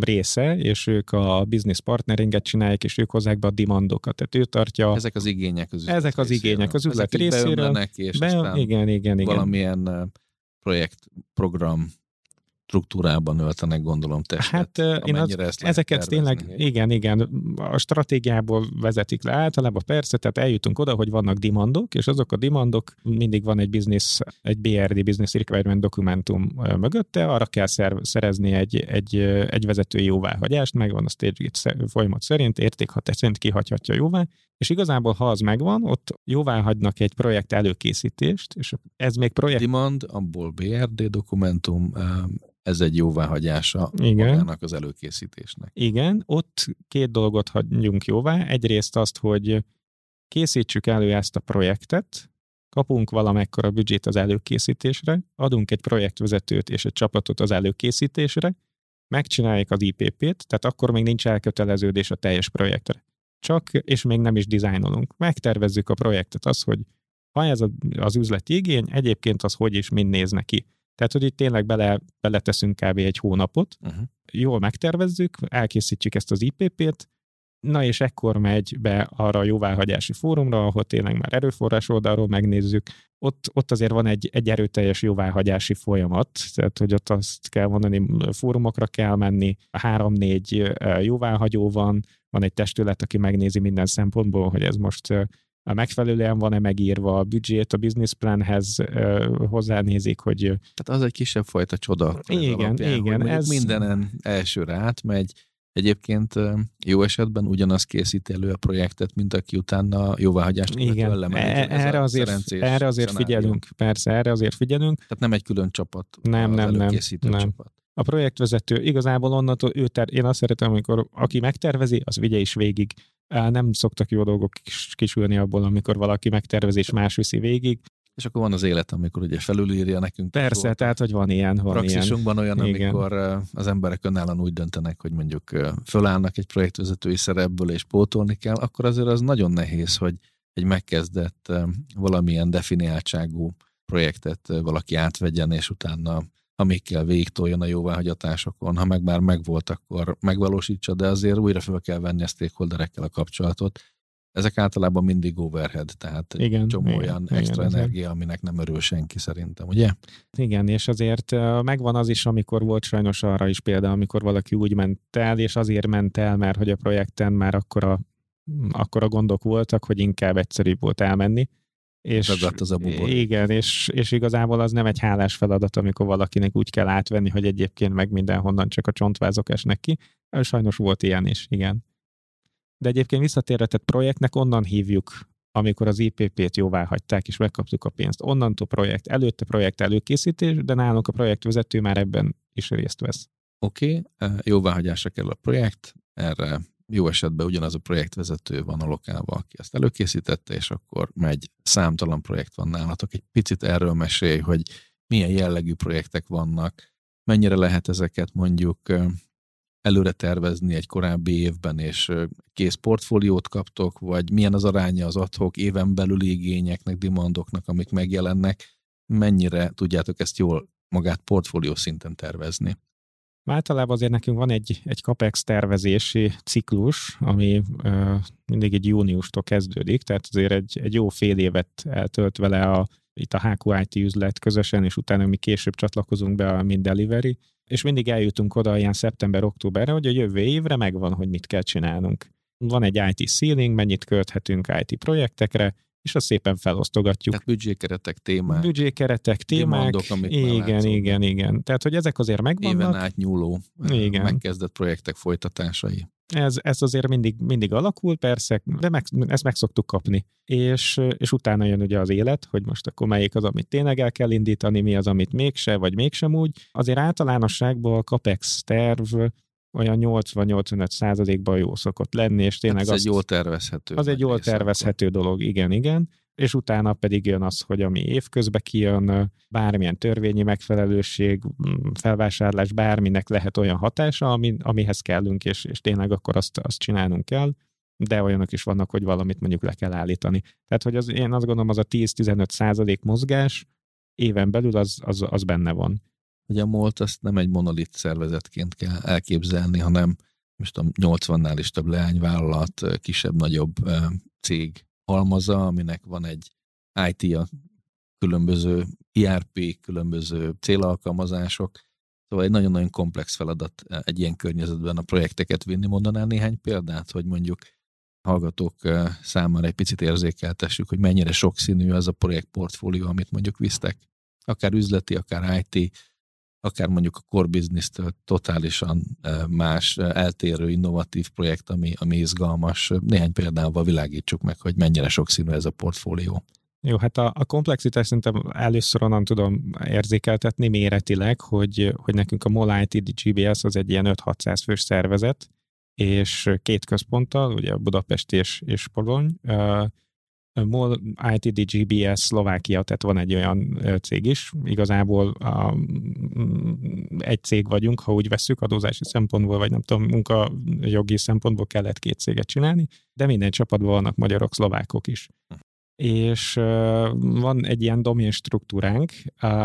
része, és ők a business partneringet csinálják, és ők hozzák be a demandokat. Tehát ő tartja... Ezek az igények az üzlet Ezek az részéről. igények az üzlet Ezek részéről. és be, aztán igen, igen, igen. valamilyen projektprogram struktúrában öltenek, gondolom, testet. Hát én az, ezt ezeket tényleg, igen, igen, a stratégiából vezetik le általában persze, tehát eljutunk oda, hogy vannak dimandok, és azok a dimandok mindig van egy business, egy BRD, Business Requirement dokumentum mögötte, arra kell szerezni egy, egy, egy vezetői jóváhagyást, megvan a stage folyamat szerint, értékhatás szerint kihagyhatja jóvá, és igazából, ha az megvan, ott jóvá hagynak egy projekt előkészítést, és ez még projekt... Demand, abból BRD dokumentum, ez egy jóváhagyása Igen. magának az előkészítésnek. Igen, ott két dolgot hagyjunk jóvá. Egyrészt azt, hogy készítsük elő ezt a projektet, kapunk valamekkora büdzsét az előkészítésre, adunk egy projektvezetőt és egy csapatot az előkészítésre, megcsináljuk az IPP-t, tehát akkor még nincs elköteleződés a teljes projektre. Csak, és még nem is dizájnolunk. Megtervezzük a projektet, az, hogy ha ez az üzleti igény, egyébként az hogy és mind néz neki. Tehát, hogy itt tényleg bele, beleteszünk kb. egy hónapot, uh-huh. jól megtervezzük, elkészítjük ezt az IPP-t, na és ekkor megy be arra a jóváhagyási fórumra, ahol tényleg már erőforrás oldalról megnézzük, ott, ott azért van egy, egy erőteljes jóváhagyási folyamat, tehát hogy ott azt kell mondani, fórumokra kell menni, három-négy jóváhagyó van, van egy testület, aki megnézi minden szempontból, hogy ez most megfelelően van-e megírva a büdzsét, a business planhez hozzánézik, hogy... Tehát az egy kisebb fajta csoda. Igen, alapján, igen. Ez... Mindenen elsőre átmegy, Egyébként jó esetben ugyanaz készít elő a projektet, mint aki utána jóváhagyást Igen, e- erre azért, erre azért figyelünk, persze, erre azért figyelünk. Tehát nem egy külön csapat. Nem, nem, nem, nem. Csapat. A projektvezető igazából onnantól ő ter- én azt szeretem, amikor aki megtervezi, az vigye is végig. Nem szoktak jó dolgok kisülni abból, amikor valaki megtervezi és más viszi végig. És akkor van az élet, amikor ugye felülírja nekünk. Persze, tehát, hogy van ilyen. Van Praxisunkban ilyen. olyan, Igen. amikor az emberek önállóan úgy döntenek, hogy mondjuk fölállnak egy projektvezetői szerepből és pótolni kell, akkor azért az nagyon nehéz, hogy egy megkezdett valamilyen definiáltságú projektet valaki átvegyen, és utána amikkel végig toljon a jóváhagyatásokon, ha meg már megvolt, akkor megvalósítsa, de azért újra fel kell venni a stakeholderekkel a kapcsolatot. Ezek általában mindig overhead, tehát igen, csomó igen, olyan igen, extra igen, energia, aminek nem örül senki szerintem, ugye? Igen, és azért megvan az is, amikor volt sajnos arra is példa, amikor valaki úgy ment el, és azért ment el, mert hogy a projekten már akkora, akkora gondok voltak, hogy inkább egyszerűbb volt elmenni és az a bubor. Igen, és, és igazából az nem egy hálás feladat, amikor valakinek úgy kell átvenni, hogy egyébként meg mindenhonnan csak a csontvázok esnek ki. Sajnos volt ilyen is, igen. De egyébként visszatérve, tehát projektnek onnan hívjuk, amikor az IPP-t jóvá hagyták, és megkaptuk a pénzt. Onnantól projekt, előtte projekt előkészítés, de nálunk a projektvezető már ebben is részt vesz. Oké, okay, jóváhagyásra kell a projekt, erre jó esetben ugyanaz a projektvezető van alokálva, aki ezt előkészítette, és akkor megy, számtalan projekt van nálatok. Egy picit erről mesélj, hogy milyen jellegű projektek vannak, mennyire lehet ezeket mondjuk előre tervezni egy korábbi évben, és kész portfóliót kaptok, vagy milyen az aránya az adhok éven belüli igényeknek, demandoknak, amik megjelennek, mennyire tudjátok ezt jól magát portfólió szinten tervezni? Általában azért nekünk van egy, egy CAPEX tervezési ciklus, ami uh, mindig egy júniustól kezdődik, tehát azért egy, egy jó fél évet eltölt vele a, itt a HQIT üzlet közösen, és utána mi később csatlakozunk be a Mind Delivery, és mindig eljutunk oda ilyen szeptember-októberre, hogy a jövő évre megvan, hogy mit kell csinálnunk. Van egy IT ceiling, mennyit költhetünk IT projektekre, és azt szépen felosztogatjuk. Tehát büdzsékeretek, témák. Büdzsékeretek, témák. Demandok, igen, igen, igen. Tehát, hogy ezek azért megvannak. Éven átnyúló igen. megkezdett projektek folytatásai. Ez, ez azért mindig, mindig alakul, persze, de meg, ezt meg szoktuk kapni. És, és utána jön ugye az élet, hogy most akkor melyik az, amit tényleg el kell indítani, mi az, amit mégse, vagy mégsem úgy. Azért általánosságban a CAPEX terv olyan 80-85 százalékban jó szokott lenni, és tényleg hát ez azt, egy jól tervezhető. Az egy jól tervezhető akkor. dolog, igen, igen. És utána pedig jön az, hogy ami évközben kijön, bármilyen törvényi megfelelőség, mm, felvásárlás, bárminek lehet olyan hatása, ami, amihez kellünk, és, és tényleg akkor azt, azt csinálnunk kell de olyanok is vannak, hogy valamit mondjuk le kell állítani. Tehát, hogy az, én azt gondolom, az a 10-15 százalék mozgás éven belül az, az, az benne van hogy a MOLT azt nem egy monolit szervezetként kell elképzelni, hanem most tudom, 80-nál is több leányvállalat, kisebb-nagyobb cég halmaza, aminek van egy IT-a, különböző IRP, különböző célalkalmazások, Szóval egy nagyon-nagyon komplex feladat egy ilyen környezetben a projekteket vinni. Mondanál néhány példát, hogy mondjuk hallgatók számára egy picit érzékeltessük, hogy mennyire sokszínű az a projektportfólió, amit mondjuk visztek. Akár üzleti, akár IT, akár mondjuk a core business-től totálisan más, eltérő, innovatív projekt, ami, ami izgalmas. Néhány példával világítsuk meg, hogy mennyire sokszínű ez a portfólió. Jó, hát a, a komplexitást szerintem először onnan tudom érzékeltetni méretileg, hogy, hogy nekünk a MOL IT GBS az egy ilyen 5-600 fős szervezet, és két központtal, ugye Budapest és, és Polony, MOL ITD GBS Szlovákia, tehát van egy olyan cég is. Igazából a, egy cég vagyunk, ha úgy veszük adózási szempontból, vagy nem tudom, munkajogi szempontból kellett két céget csinálni, de minden csapatban vannak magyarok, szlovákok is. És van egy ilyen domén struktúránk.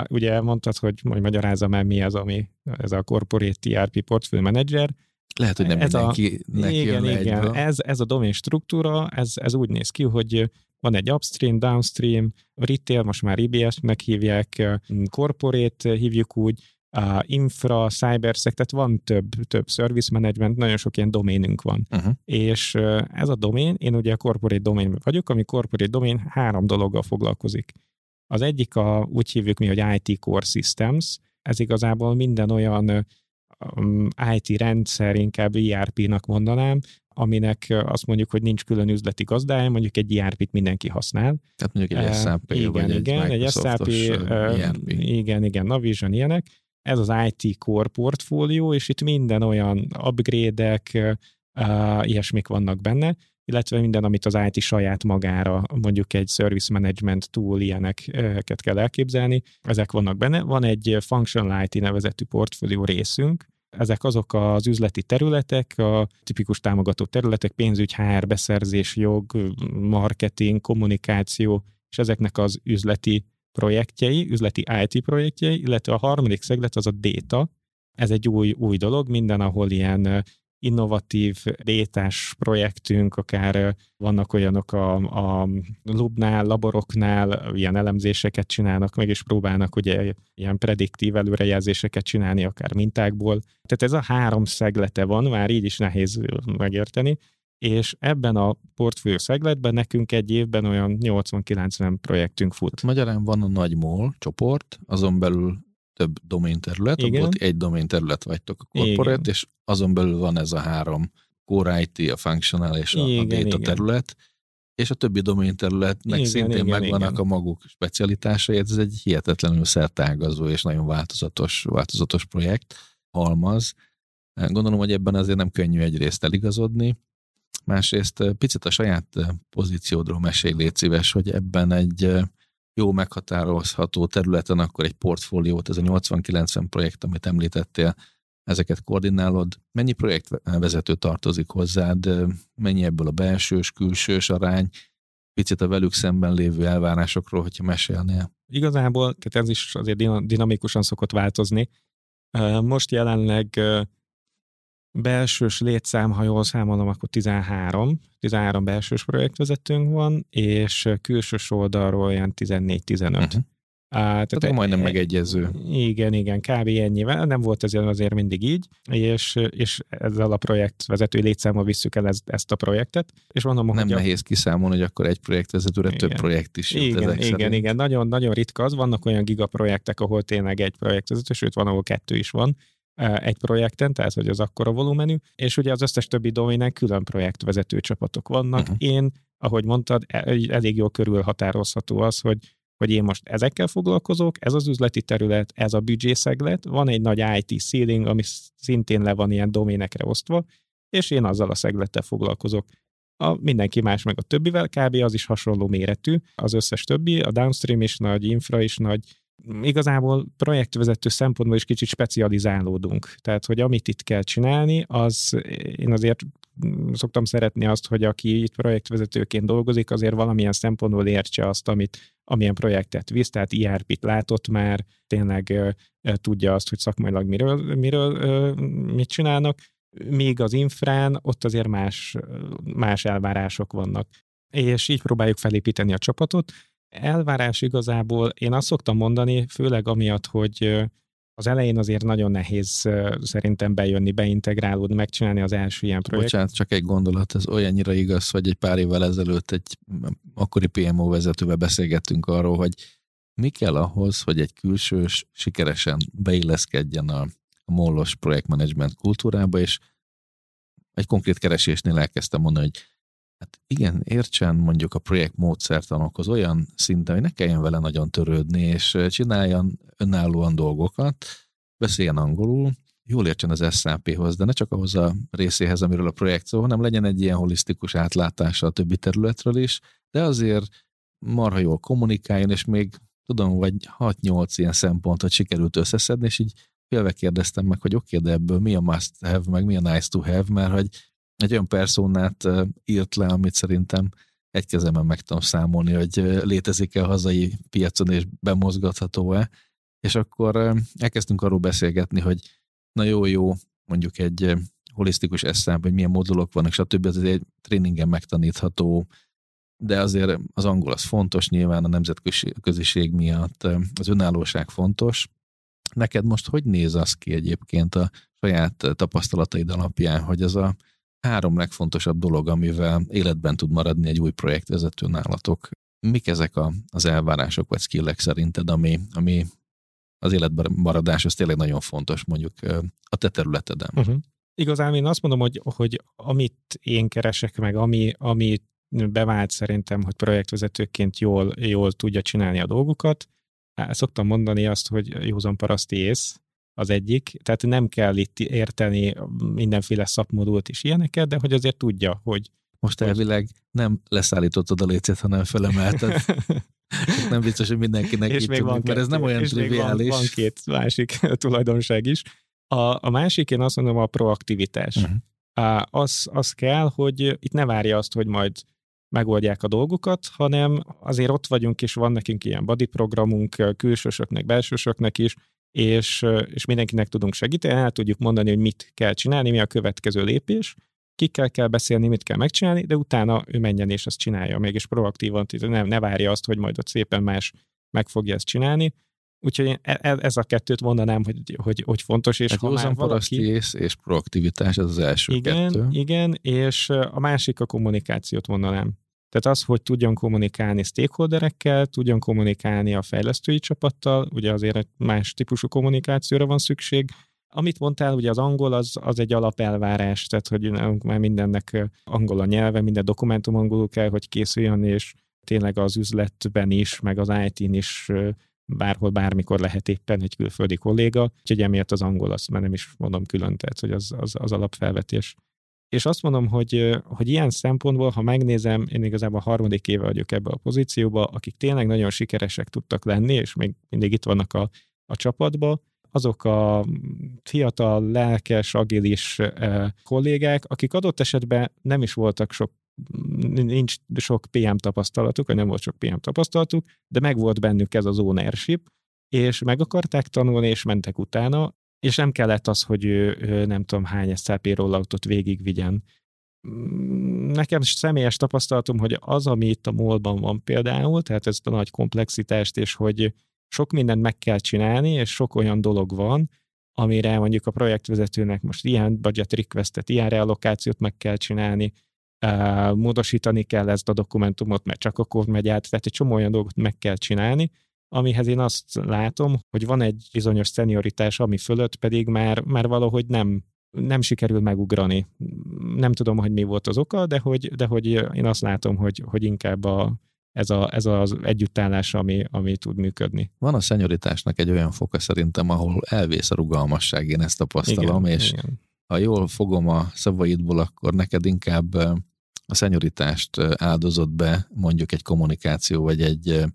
Ugye mondtad, hogy, hogy magyarázom el, mi az, ami ez a Corporate TRP Portfolio Manager, lehet, hogy nem ez mindenki a, igen, igen, ez, ez a domén struktúra, ez, ez úgy néz ki, hogy van egy upstream, downstream, retail, most már IBS-nek hívják, corporate hívjuk úgy, a infra, cybersec, tehát van több, több service management, nagyon sok ilyen doménünk van. Uh-huh. És ez a domén, én ugye a corporate domain vagyok, ami corporate domain három dologgal foglalkozik. Az egyik a, úgy hívjuk mi, hogy IT Core Systems, ez igazából minden olyan IT rendszer, inkább ERP-nak mondanám, aminek azt mondjuk, hogy nincs külön üzleti gazdája, mondjuk egy ERP-t mindenki használ. Tehát mondjuk egy SAP, igen, vagy igen, egy, egy SAP, ERP. Igen, igen, Navision ilyenek. Ez az IT Core portfólió, és itt minden olyan upgrade-ek, ilyesmik vannak benne, illetve minden, amit az IT saját magára, mondjuk egy service management tool, ilyeneket kell elképzelni, ezek vannak benne. Van egy Functional IT nevezetű portfólió részünk, ezek azok az üzleti területek, a tipikus támogató területek, pénzügy, HR, beszerzés, jog, marketing, kommunikáció, és ezeknek az üzleti projektjei, üzleti IT projektjei, illetve a harmadik szeglet az a data. Ez egy új, új dolog, minden, ahol ilyen innovatív détás projektünk, akár vannak olyanok a, a lubnál, laboroknál, ilyen elemzéseket csinálnak, meg is próbálnak ugye ilyen prediktív előrejelzéseket csinálni, akár mintákból. Tehát ez a három szeglete van, már így is nehéz megérteni, és ebben a portfólió szegletben nekünk egy évben olyan 80-90 projektünk fut. Magyarán van a nagy MOL csoport, azon belül több domain-terület, Igen. abból egy domain-terület vagytok a corporate, Igen. és azon belül van ez a három core IT, a functional és a, igen, a data igen. terület, és a többi domain területnek igen, szintén igen, megvannak igen. a maguk specialitásai, ez egy hihetetlenül szertágazó és nagyon változatos, változatos projekt. halmaz. Gondolom, hogy ebben azért nem könnyű egyrészt eligazodni, másrészt picit a saját pozíciódról mesélj, légy szíves, hogy ebben egy jó meghatározható területen akkor egy portfóliót, ez a 80-90 projekt, amit említettél, ezeket koordinálod. Mennyi projektvezető tartozik hozzád, mennyi ebből a belsős, külsős arány, picit a velük szemben lévő elvárásokról, hogyha mesélnél. Igazából, tehát ez is azért dinamikusan szokott változni. Most jelenleg belsős létszám, ha jól számolom, akkor 13, 13 belsős projektvezetőnk van, és külsős oldalról olyan 14-15. Uh-huh. tehát, tehát majdnem e, megegyező. Igen, igen, kb. ennyivel. Nem volt ez azért mindig így, és, és ezzel a projektvezető létszámmal visszük el ezt, ezt a projektet. És mondom, Nem hogy nehéz a... kiszámolni, hogy akkor egy projektvezetőre igen. több projekt is jut Igen, igen, szerint. igen. Nagyon, nagyon ritka az. Vannak olyan gigaprojektek, ahol tényleg egy projektvezető, sőt van, ahol kettő is van egy projekten, tehát hogy az akkora volumenű, és ugye az összes többi doménen külön projektvezető csapatok vannak. Uh-huh. Én, ahogy mondtad, e, elég jól körülhatározható az, hogy hogy én most ezekkel foglalkozok, ez az üzleti terület, ez a büdzsészeglet, van egy nagy IT ceiling, ami szintén le van ilyen doménekre osztva, és én azzal a szeglettel foglalkozok. A, mindenki más meg a többivel, kb. az is hasonló méretű, az összes többi, a downstream is nagy, infra is nagy, igazából projektvezető szempontból is kicsit specializálódunk. Tehát, hogy amit itt kell csinálni, az én azért szoktam szeretni azt, hogy aki itt projektvezetőként dolgozik, azért valamilyen szempontból értse azt, amit, amilyen projektet visz, tehát IRP-t látott már, tényleg tudja azt, hogy szakmailag miről, miről mit csinálnak, még az infrán ott azért más, más elvárások vannak. És így próbáljuk felépíteni a csapatot, elvárás igazából én azt szoktam mondani, főleg amiatt, hogy az elején azért nagyon nehéz szerintem bejönni, beintegrálódni, megcsinálni az első ilyen projektet. Bocsánat, csak egy gondolat, ez olyannyira igaz, hogy egy pár évvel ezelőtt egy akkori PMO vezetővel beszélgettünk arról, hogy mi kell ahhoz, hogy egy külsős sikeresen beilleszkedjen a, a mollos projektmenedzsment kultúrába, és egy konkrét keresésnél elkezdtem mondani, hogy hát igen, értsen mondjuk a projekt módszertanokhoz olyan szinten, hogy ne kelljen vele nagyon törődni, és csináljan önállóan dolgokat, beszéljen angolul, jól értsen az SAP-hoz, de ne csak ahhoz a részéhez, amiről a projekt szó, hanem legyen egy ilyen holisztikus átlátása a többi területről is, de azért marha jól kommunikáljon, és még tudom, vagy 6-8 ilyen szempontot sikerült összeszedni, és így félve kérdeztem meg, hogy oké, okay, de ebből mi a must have, meg mi a nice to have, mert hogy egy olyan perszónát írt le, amit szerintem egy kezemben meg tudom számolni, hogy létezik-e a hazai piacon és bemozgatható-e. És akkor elkezdtünk arról beszélgetni, hogy na jó, jó, mondjuk egy holisztikus eszám, hogy milyen modulok vannak, stb. Ez egy tréningen megtanítható, de azért az angol az fontos, nyilván a nemzetköziség miatt az önállóság fontos. Neked most hogy néz az ki egyébként a saját tapasztalataid alapján, hogy ez a három legfontosabb dolog, amivel életben tud maradni egy új projektvezető nálatok. Mik ezek a, az elvárások vagy skillek szerinted, ami, ami az életben maradás, az tényleg nagyon fontos mondjuk a te területeden? Uh-huh. Igazán én azt mondom, hogy, hogy amit én keresek meg, ami, ami bevált szerintem, hogy projektvezetőként jól, jól tudja csinálni a dolgokat, szoktam mondani azt, hogy józan paraszti ész, az egyik, tehát nem kell itt érteni mindenféle szakmodult és ilyeneket, de hogy azért tudja, hogy... Most elvileg nem leszállítottad a lécet, hanem felemelted. nem biztos, hogy mindenkinek és még van mert ez nem olyan triviális. Van, van két másik tulajdonság is. A, a másik, én azt mondom, a proaktivitás. Uh-huh. Az, az kell, hogy itt ne várja azt, hogy majd megoldják a dolgokat, hanem azért ott vagyunk, és van nekünk ilyen body programunk, külsősöknek, belsősöknek is, és, és mindenkinek tudunk segíteni, el tudjuk mondani, hogy mit kell csinálni, mi a következő lépés, kikkel kell beszélni, mit kell megcsinálni, de utána ő menjen és azt csinálja, mégis proaktívan, nem, ne várja azt, hogy majd ott szépen más meg fogja ezt csinálni. Úgyhogy én e, e, ez a kettőt mondanám, hogy, hogy, hogy fontos, és hát ha már valaki... és proaktivitás, ez az első igen, kettő. Igen, és a másik a kommunikációt mondanám. Tehát az, hogy tudjon kommunikálni stakeholderekkel, tudjon kommunikálni a fejlesztői csapattal, ugye azért egy más típusú kommunikációra van szükség. Amit mondtál, ugye az angol az, az egy alapelvárás, tehát hogy már mindennek angol a nyelve, minden dokumentum angolul kell, hogy készüljön, és tényleg az üzletben is, meg az IT-n is bárhol, bármikor lehet éppen egy külföldi kolléga, úgyhogy emiatt az angol azt már nem is mondom külön, tehát hogy az, az, az alapfelvetés. És azt mondom, hogy, hogy ilyen szempontból, ha megnézem, én igazából a harmadik éve vagyok ebbe a pozícióba, akik tényleg nagyon sikeresek tudtak lenni, és még mindig itt vannak a, a csapatba, azok a fiatal, lelkes, agilis eh, kollégák, akik adott esetben nem is voltak sok nincs sok PM tapasztalatuk, vagy nem volt sok PM tapasztalatuk, de meg volt bennük ez az ownership, és meg akarták tanulni, és mentek utána, és nem kellett az, hogy ő, ő nem tudom hány SAP rolloutot végigvigyen. Mm, nekem személyes tapasztalatom, hogy az, ami itt a molban van például, tehát ezt a nagy komplexitást, és hogy sok mindent meg kell csinálni, és sok olyan dolog van, amire mondjuk a projektvezetőnek most ilyen budget requestet, ilyen reallokációt meg kell csinálni, módosítani kell ezt a dokumentumot, mert csak akkor megy át, tehát egy csomó olyan dolgot meg kell csinálni, amihez én azt látom, hogy van egy bizonyos szenioritás, ami fölött pedig már, már valahogy nem, nem sikerül megugrani. Nem tudom, hogy mi volt az oka, de hogy, de hogy én azt látom, hogy, hogy inkább a, ez, a, ez az együttállás, ami, ami tud működni. Van a szenyoritásnak egy olyan foka szerintem, ahol elvész a rugalmasság, én ezt tapasztalom, igen, és igen. ha jól fogom a szavaidból, akkor neked inkább a szenyoritást áldozott be mondjuk egy kommunikáció, vagy egy,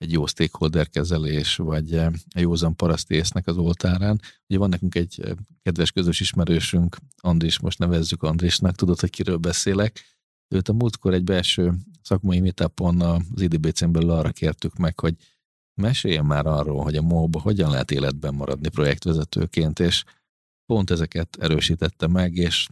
egy jó stakeholder kezelés, vagy a józan parasztésznek az oltárán. Ugye van nekünk egy kedves közös ismerősünk, Andris, most nevezzük Andrisnak, tudod, hogy kiről beszélek. Őt a múltkor egy belső szakmai meetupon az IDBC-n belül arra kértük meg, hogy meséljen már arról, hogy a MOB hogyan lehet életben maradni projektvezetőként, és pont ezeket erősítette meg, és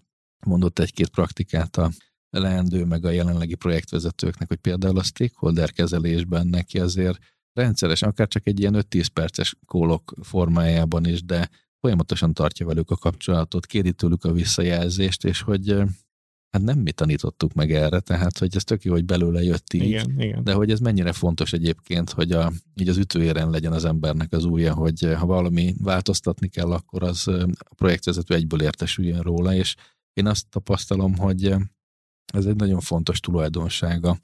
mondott egy-két praktikát a leendő, meg a jelenlegi projektvezetőknek, hogy például a stakeholder kezelésben neki azért rendszeresen, akár csak egy ilyen 5-10 perces kólok formájában is, de folyamatosan tartja velük a kapcsolatot, kéri tőlük a visszajelzést, és hogy hát nem mi tanítottuk meg erre, tehát hogy ez tök jó, hogy belőle jött így, igen, igen. de hogy ez mennyire fontos egyébként, hogy a, így az ütőéren legyen az embernek az újja, hogy ha valami változtatni kell, akkor az a projektvezető egyből értesüljön róla, és én azt tapasztalom, hogy ez egy nagyon fontos tulajdonsága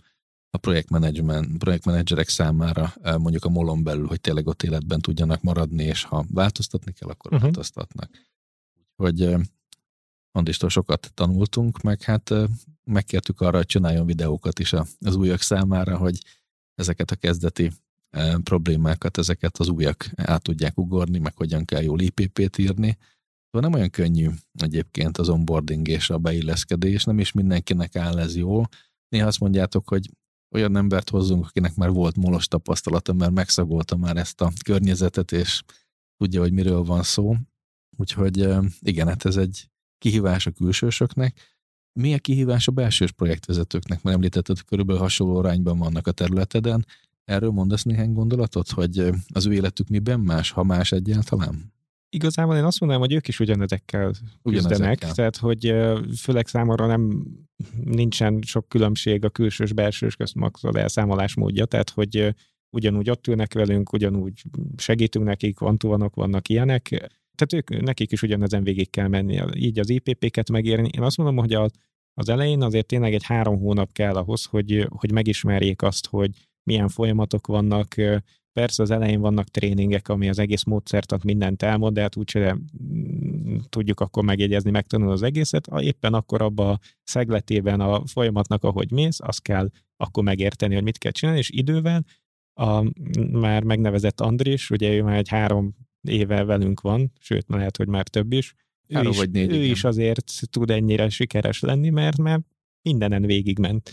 a projektmenedzsment, projektmenedzserek számára mondjuk a molon belül, hogy tényleg ott életben tudjanak maradni, és ha változtatni kell, akkor uh-huh. változtatnak. Úgyhogy Andistól sokat tanultunk, meg hát megkértük arra, hogy csináljon videókat is az újak számára, hogy ezeket a kezdeti problémákat, ezeket az újak át tudják ugorni, meg hogyan kell jól IPP-t írni, Szóval nem olyan könnyű egyébként az onboarding és a beilleszkedés, nem is mindenkinek áll ez jól. Néha azt mondjátok, hogy olyan embert hozzunk, akinek már volt molos tapasztalata, mert megszagolta már ezt a környezetet, és tudja, hogy miről van szó. Úgyhogy igen, hát ez egy kihívás a külsősöknek. Mi a kihívás a belsős projektvezetőknek? Mert említetted, hogy körülbelül hasonló arányban vannak a területeden. Erről mondasz néhány gondolatot, hogy az ő életük miben más, ha más egyáltalán? Igazából én azt mondanám, hogy ők is ugyanezekkel küzdenek, tehát hogy főleg számomra nem nincsen sok különbség a külsős belsős közt max az elszámolás módja, tehát hogy ugyanúgy ott ülnek velünk, ugyanúgy segítünk nekik, vantuvanok vannak ilyenek, tehát ők, nekik is ugyanezen végig kell menni, így az IPP-ket megérni. Én azt mondom, hogy az elején azért tényleg egy három hónap kell ahhoz, hogy, hogy megismerjék azt, hogy milyen folyamatok vannak, Persze az elején vannak tréningek, ami az egész módszertant mindent elmond, de hát úgyse mm, tudjuk akkor megjegyezni, megtanul az egészet. Éppen akkor abba a szegletében a folyamatnak, ahogy mész, azt kell akkor megérteni, hogy mit kell csinálni, és idővel a már megnevezett Andris, ugye ő már egy három éve velünk van, sőt, lehet, hogy már több is. Ő, is, vagy négy, ő is azért tud ennyire sikeres lenni, mert mert mindenen végigment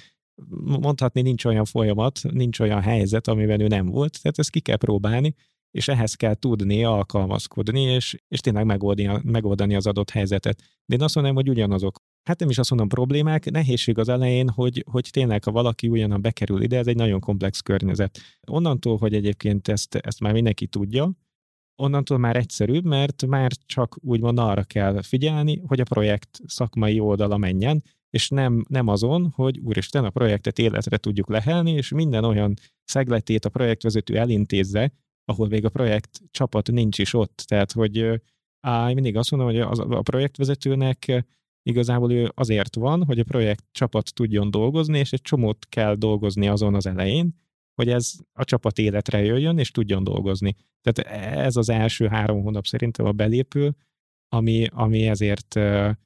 mondhatni nincs olyan folyamat, nincs olyan helyzet, amiben ő nem volt, tehát ezt ki kell próbálni, és ehhez kell tudni alkalmazkodni, és, és tényleg megoldani, megoldani az adott helyzetet. De én azt mondom, hogy ugyanazok. Hát nem is azt mondom problémák, nehézség az elején, hogy, hogy tényleg, ha valaki ugyanan bekerül ide, ez egy nagyon komplex környezet. Onnantól, hogy egyébként ezt, ezt már mindenki tudja, onnantól már egyszerűbb, mert már csak úgymond arra kell figyelni, hogy a projekt szakmai oldala menjen, és nem, nem azon, hogy úristen, a projektet életre tudjuk lehelni, és minden olyan szegletét a projektvezető elintézze, ahol még a projekt csapat nincs is ott. Tehát, hogy á, mindig azt mondom, hogy az, a projektvezetőnek igazából ő azért van, hogy a projekt csapat tudjon dolgozni, és egy csomót kell dolgozni azon az elején, hogy ez a csapat életre jöjjön, és tudjon dolgozni. Tehát ez az első három hónap szerintem a belépő, ami, ami ezért...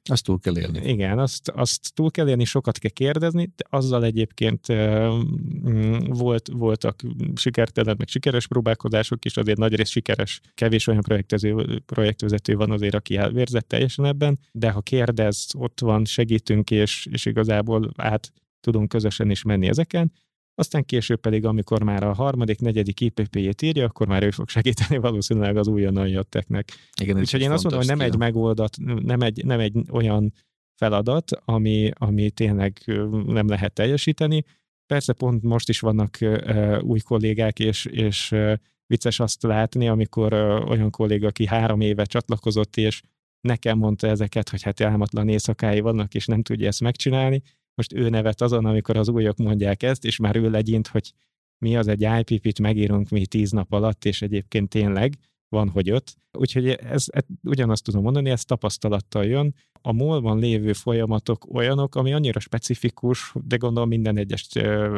Azt túl kell élni. Igen, azt, azt túl kell élni, sokat kell kérdezni, de azzal egyébként mm, volt, voltak sikertelen, meg sikeres próbálkozások is, azért nagyrészt sikeres, kevés olyan projektvezető, projektvezető van azért, aki elvérzett teljesen ebben, de ha kérdez, ott van, segítünk, és, és igazából át tudunk közösen is menni ezeken, aztán később pedig, amikor már a harmadik, negyedik IPP-jét írja, akkor már ő fog segíteni valószínűleg az újonnan jötteknek. Igen, Úgyhogy én azt mondom, hogy nem egy megoldat, nem egy, nem egy olyan feladat, ami, ami tényleg nem lehet teljesíteni. Persze pont most is vannak uh, új kollégák, és, és uh, vicces azt látni, amikor uh, olyan kolléga, aki három éve csatlakozott, és nekem mondta ezeket, hogy hát álmatlan éjszakái vannak, és nem tudja ezt megcsinálni, most ő nevet azon, amikor az újak mondják ezt, és már ő legyint, hogy mi az egy IPP-t megírunk mi tíz nap alatt, és egyébként tényleg van, hogy öt. Úgyhogy ez, ez, ugyanazt tudom mondani, ez tapasztalattal jön. A molban lévő folyamatok olyanok, ami annyira specifikus, de gondolom minden egyes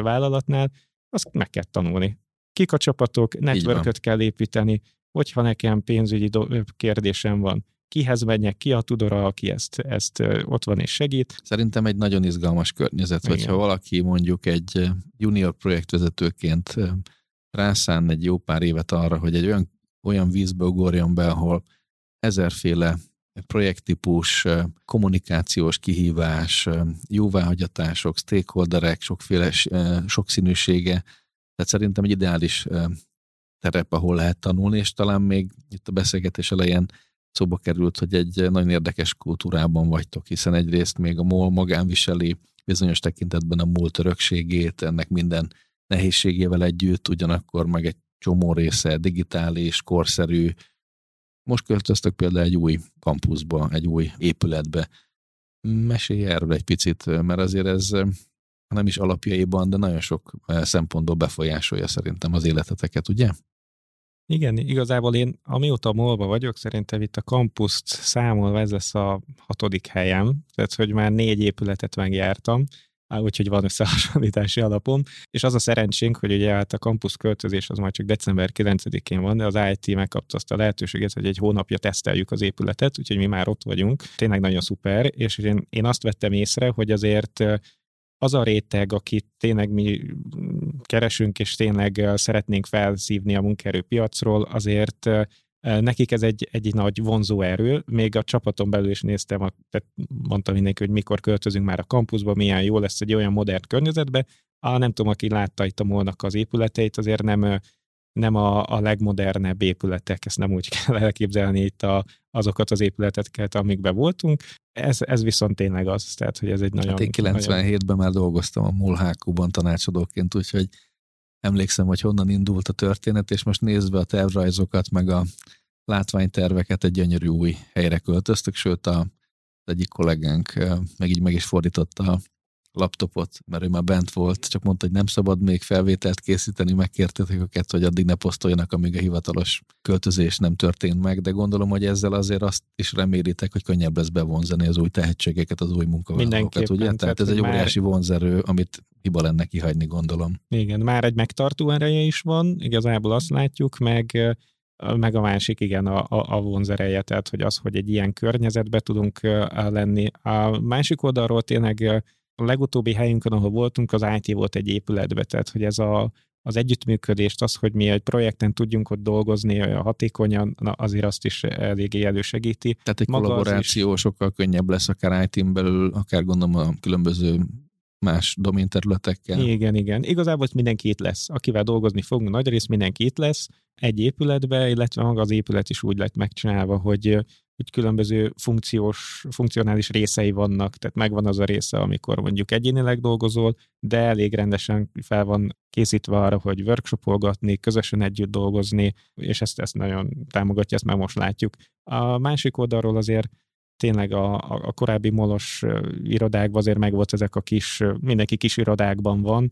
vállalatnál, azt meg kell tanulni. Kik a csapatok, networköt kell építeni, hogyha nekem pénzügyi do- kérdésem van, kihez menjek, ki a tudora, aki ezt, ezt ott van és segít. Szerintem egy nagyon izgalmas környezet, Igen. hogyha valaki mondjuk egy junior projektvezetőként rászán egy jó pár évet arra, hogy egy olyan, olyan vízbe ugorjon be, ahol ezerféle projekttípus, kommunikációs kihívás, jóváhagyatások, stakeholderek, sokféle sokszínűsége, tehát szerintem egy ideális terep, ahol lehet tanulni, és talán még itt a beszélgetés elején szóba került, hogy egy nagyon érdekes kultúrában vagytok, hiszen egyrészt még a MOL magán viseli bizonyos tekintetben a múlt örökségét, ennek minden nehézségével együtt, ugyanakkor meg egy csomó része digitális, korszerű. Most költöztök például egy új kampuszba, egy új épületbe. Mesélj erről egy picit, mert azért ez nem is alapjaiban, de nagyon sok szempontból befolyásolja szerintem az életeteket, ugye? Igen, igazából én amióta molba vagyok, szerintem itt a kampuszt számolva ez lesz a hatodik helyem, tehát hogy már négy épületet megjártam, úgyhogy van összehasonlítási alapom, és az a szerencsénk, hogy ugye hát a kampusz költözés az majd csak december 9-én van, de az IT megkapta azt a lehetőséget, hogy egy hónapja teszteljük az épületet, úgyhogy mi már ott vagyunk. Tényleg nagyon szuper, és én, én azt vettem észre, hogy azért az a réteg, akit tényleg mi keresünk, és tényleg szeretnénk felszívni a munkaerőpiacról, azért nekik ez egy, egy nagy vonzó erő. Még a csapaton belül is néztem, tehát mondtam mindenki, hogy mikor költözünk már a kampuszba, milyen jó lesz egy olyan modern környezetbe. A, nem tudom, aki látta itt a molnak az épületeit, azért nem nem a, a legmodernebb épületek, ezt nem úgy kell elképzelni itt a, azokat az épületeket, amikben voltunk. Ez, ez viszont tényleg az, tehát hogy ez egy nagyon... Hát én 97-ben nagyon... már dolgoztam a Mulhákúban tanácsadóként, úgyhogy emlékszem, hogy honnan indult a történet, és most nézve a tervrajzokat, meg a látványterveket, egy gyönyörű új helyre költöztök, sőt a egyik kollégánk meg így meg is fordította laptopot, mert ő már bent volt, csak mondta, hogy nem szabad még felvételt készíteni, megkértetek őket, hogy addig ne posztoljanak, amíg a hivatalos költözés nem történt meg, de gondolom, hogy ezzel azért azt is remélitek, hogy könnyebb lesz bevonzani az új tehetségeket, az új munkavállalókat, ugye? Tehát ez egy már... óriási vonzerő, amit hiba lenne kihagyni, gondolom. Igen, már egy megtartó ereje is van, igazából azt látjuk, meg meg a másik, igen, a, a, a vonzereje, tehát hogy az, hogy egy ilyen környezetbe tudunk lenni. A másik oldalról tényleg a legutóbbi helyünkön, ahol voltunk, az IT volt egy épületbe, tehát hogy ez a, az együttműködést, az, hogy mi egy projekten tudjunk ott dolgozni hatékonyan, na azért azt is eléggé elősegíti. Tehát egy Maga kollaboráció is... sokkal könnyebb lesz akár IT-n belül, akár gondolom a különböző más doménterületekkel. Igen, igen. Igazából mindenki itt lesz. Akivel dolgozni fogunk, nagy rész mindenki itt lesz egy épületbe, illetve maga az épület is úgy lett megcsinálva, hogy hogy különböző funkciós, funkcionális részei vannak, tehát megvan az a része, amikor mondjuk egyénileg dolgozol, de elég rendesen fel van készítve arra, hogy workshopolgatni, közösen együtt dolgozni, és ezt, ezt nagyon támogatja, ezt már most látjuk. A másik oldalról azért tényleg a, a korábbi molos irodákban azért meg volt ezek a kis, mindenki kis irodákban van,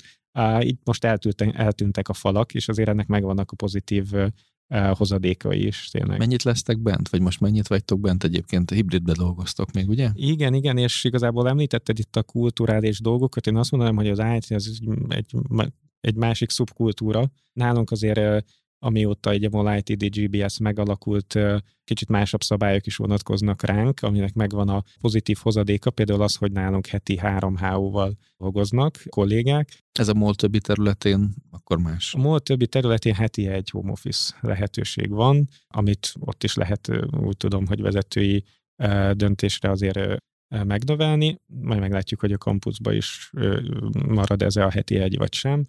így most eltűntek, eltűntek a falak, és azért ennek megvannak a pozitív hozadékai is tényleg. Mennyit lesztek bent, vagy most mennyit vagytok bent egyébként? Hibridbe dolgoztok még, ugye? Igen, igen, és igazából említetted itt a kulturális dolgokat. Én azt mondanám, hogy az IT az egy egy másik szubkultúra. Nálunk azért amióta egy a ITD GBS megalakult, kicsit másabb szabályok is vonatkoznak ránk, aminek megvan a pozitív hozadéka, például az, hogy nálunk heti 3 HO-val dolgoznak kollégák. Ez a MOL többi területén akkor más? A MOL többi területén heti egy home office lehetőség van, amit ott is lehet, úgy tudom, hogy vezetői döntésre azért megnövelni, majd meglátjuk, hogy a kampuszba is marad ez a heti egy vagy sem.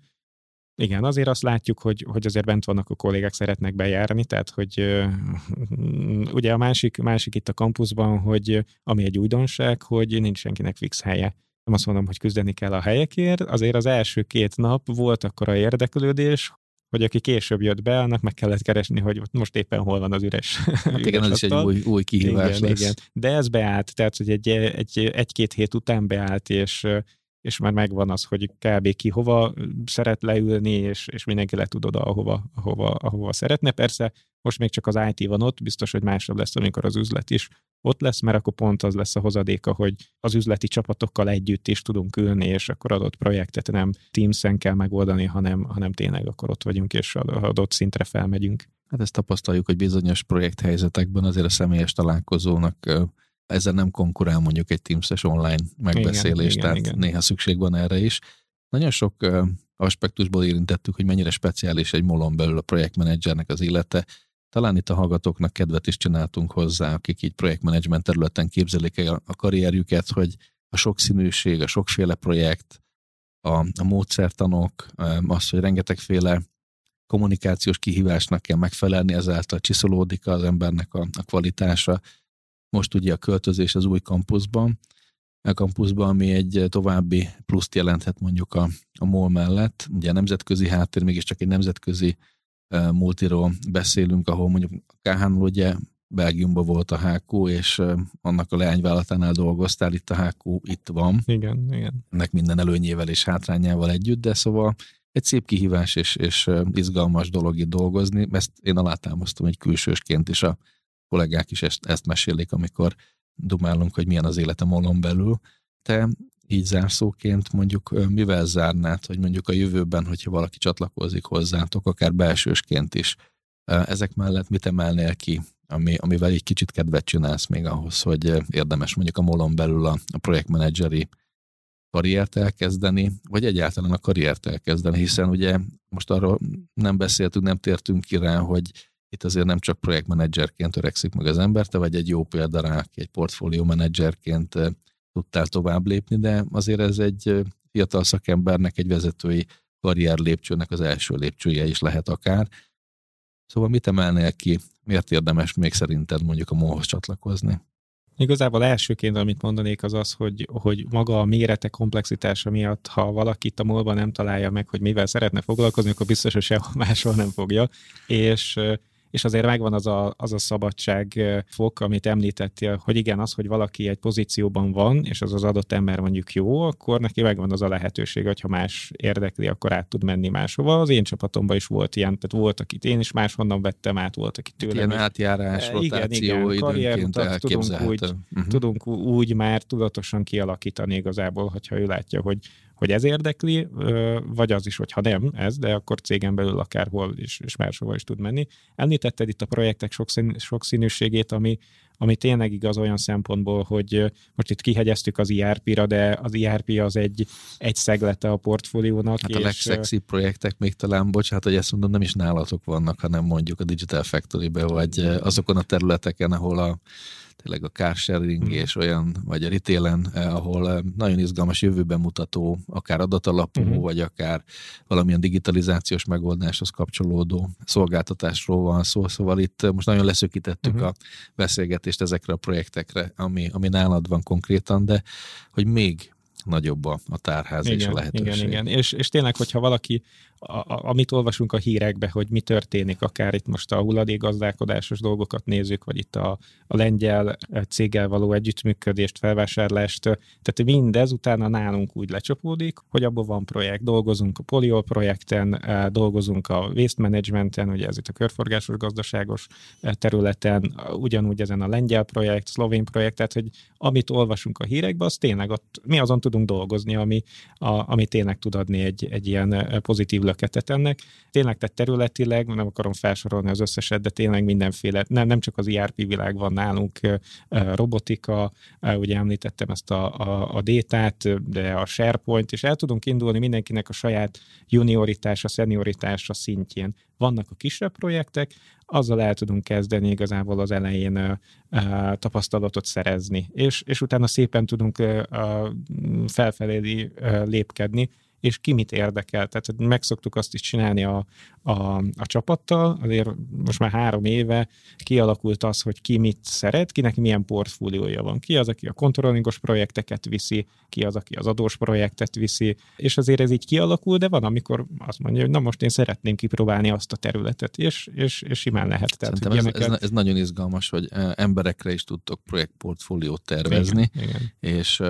Igen, azért azt látjuk, hogy, hogy azért bent vannak a kollégák, szeretnek bejárni, tehát hogy ugye a másik, másik itt a kampuszban, hogy ami egy újdonság, hogy nincs senkinek fix helye. Nem azt mondom, hogy küzdeni kell a helyekért, azért az első két nap volt akkor a érdeklődés, hogy aki később jött be, annak meg kellett keresni, hogy most éppen hol van az üres. Hát igen, az is egy új, új kihívás igen, lesz. Igen. De ez beállt, tehát hogy egy, egy, egy-két hét után beállt, és és már megvan az, hogy kb. ki hova szeret leülni, és, és mindenki le tud oda, ahova, ahova, ahova szeretne. Persze most még csak az IT van ott, biztos, hogy másabb lesz, amikor az üzlet is ott lesz, mert akkor pont az lesz a hozadéka, hogy az üzleti csapatokkal együtt is tudunk ülni, és akkor adott projektet nem Teams-en kell megoldani, hanem, hanem tényleg akkor ott vagyunk, és adott szintre felmegyünk. Hát ezt tapasztaljuk, hogy bizonyos projekthelyzetekben azért a személyes találkozónak ezzel nem konkurál mondjuk egy Teams-es online megbeszélés, igen, tehát igen, néha szükség van erre is. Nagyon sok aspektusból érintettük, hogy mennyire speciális egy molon belül a projektmenedzsernek az élete. Talán itt a hallgatóknak kedvet is csináltunk hozzá, akik így projektmenedzsment területen képzelik el a karrierjüket, hogy a sokszínűség, a sokféle projekt, a, a módszertanok, az, hogy rengetegféle kommunikációs kihívásnak kell megfelelni, ezáltal csiszolódik az embernek a, a kvalitása, most ugye a költözés az új kampuszban, a kampuszban, ami egy további pluszt jelenthet mondjuk a, a MOL mellett. Ugye a nemzetközi háttér, mégiscsak egy nemzetközi uh, multiról beszélünk, ahol mondjuk kh ugye Belgiumban volt a HQ, és uh, annak a leányvállalatánál dolgoztál, itt a HQ itt van. Igen, igen. Ennek minden előnyével és hátrányával együtt, de szóval egy szép kihívás és, és izgalmas dolog itt dolgozni. Ezt én alátámasztom egy külsősként is a kollégák is ezt, ezt mesélik, amikor dumálunk, hogy milyen az élet a molon belül. Te így zárszóként mondjuk mivel zárnád, hogy mondjuk a jövőben, hogyha valaki csatlakozik hozzátok, akár belsősként is, ezek mellett mit emelnél ki, ami, amivel egy kicsit kedvet csinálsz még ahhoz, hogy érdemes mondjuk a molon belül a, a projektmenedzseri karriert elkezdeni, vagy egyáltalán a karriert elkezdeni, hiszen ugye most arról nem beszéltünk, nem tértünk ki rá, hogy itt azért nem csak projektmenedzserként törekszik meg az ember, te vagy egy jó példa rá, aki egy portfólió menedzserként tudtál tovább lépni, de azért ez egy fiatal szakembernek, egy vezetői karrier lépcsőnek az első lépcsője is lehet akár. Szóval mit emelnél ki, miért érdemes még szerinted mondjuk a MOL-hoz csatlakozni? Igazából elsőként, amit mondanék, az az, hogy, hogy maga a mérete komplexitása miatt, ha valaki itt a molban nem találja meg, hogy mivel szeretne foglalkozni, akkor biztos, hogy sehol máshol nem fogja. És és azért megvan az a, az a szabadság fok, amit említettél, hogy igen, az, hogy valaki egy pozícióban van, és az az adott ember mondjuk jó, akkor neki megvan az a lehetőség, hogy ha más érdekli, akkor át tud menni máshova. Az én csapatomban is volt ilyen, tehát volt, akit én is máshonnan vettem át, volt, aki tőlem. Ilyen átjárás, rotáció, igen, igen, karrierutat tudunk úgy, uh-huh. tudunk úgy már tudatosan kialakítani igazából, hogyha ő látja, hogy hogy ez érdekli, vagy az is, hogy ha nem ez, de akkor cégen belül akárhol is, és máshova is tud menni. Említetted itt a projektek sokszín, sokszínűségét, ami, ami tényleg igaz olyan szempontból, hogy most itt kihegyeztük az IRP-ra, de az IRP az egy, egy szeglete a portfóliónak. Hát a legszexibb projektek még talán, bocsánat, hogy ezt mondom, nem is nálatok vannak, hanem mondjuk a Digital Factory-be, vagy azokon a területeken, ahol a tényleg a car sharing mm. és olyan, vagy a retailen, eh, ahol eh, nagyon izgalmas jövőben mutató, akár adatalapú, mm. vagy akár valamilyen digitalizációs megoldáshoz kapcsolódó szolgáltatásról van szó, szóval itt eh, most nagyon leszökítettük mm. a beszélgetést ezekre a projektekre, ami, ami nálad van konkrétan, de hogy még nagyobb a, a tárház igen, és a lehetőség. Igen, igen. És, és tényleg, hogyha valaki amit olvasunk a hírekbe, hogy mi történik, akár itt most a hulladékgazdálkodásos dolgokat nézzük, vagy itt a, a lengyel céggel való együttműködést, felvásárlást, tehát mindez utána nálunk úgy lecsapódik, hogy abban van projekt, dolgozunk a Poliol projekten, dolgozunk a waste managementen, ugye ez itt a körforgásos gazdaságos területen, ugyanúgy ezen a lengyel projekt, szlovén projekt, tehát hogy amit olvasunk a hírekbe, az tényleg ott, mi azon tudunk dolgozni, ami, a, ami tényleg tud adni egy, egy ilyen pozitív löketet ennek. Tényleg, tehát területileg, nem akarom felsorolni az összeset, de tényleg mindenféle, nem, nem csak az ERP világ van nálunk, robotika, ugye említettem ezt a, a, a détát, de a SharePoint, és el tudunk indulni mindenkinek a saját junioritása, szenioritása szintjén. Vannak a kisebb projektek, azzal el tudunk kezdeni igazából az elején uh, uh, tapasztalatot szerezni, és, és utána szépen tudunk uh, felfelé lépkedni, és ki mit érdekel. Tehát megszoktuk azt is csinálni a, a, a csapattal, azért most már három éve kialakult az, hogy ki mit szeret, kinek milyen portfóliója van. Ki az, aki a kontrollingos projekteket viszi, ki az, aki az adós projektet viszi, és azért ez így kialakul, de van, amikor azt mondja, hogy na most én szeretném kipróbálni azt a területet, és, és, és simán lehet. Tehát, ez, ilyeneket... ez, ez nagyon izgalmas, hogy emberekre is tudtok projektportfóliót tervezni, igen, igen. és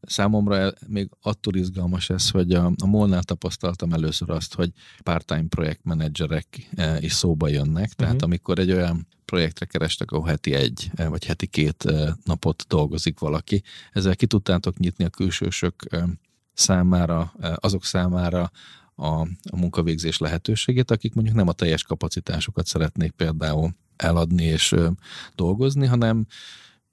Számomra még attól izgalmas ez, hogy a, a Molnál tapasztaltam először azt, hogy part-time projektmenedzserek e, is szóba jönnek, tehát uh-huh. amikor egy olyan projektre kerestek, ahol heti egy e, vagy heti két e, napot dolgozik valaki, ezzel ki tudtátok nyitni a külsősök számára, azok számára a, a munkavégzés lehetőségét, akik mondjuk nem a teljes kapacitásukat szeretnék például eladni és dolgozni, hanem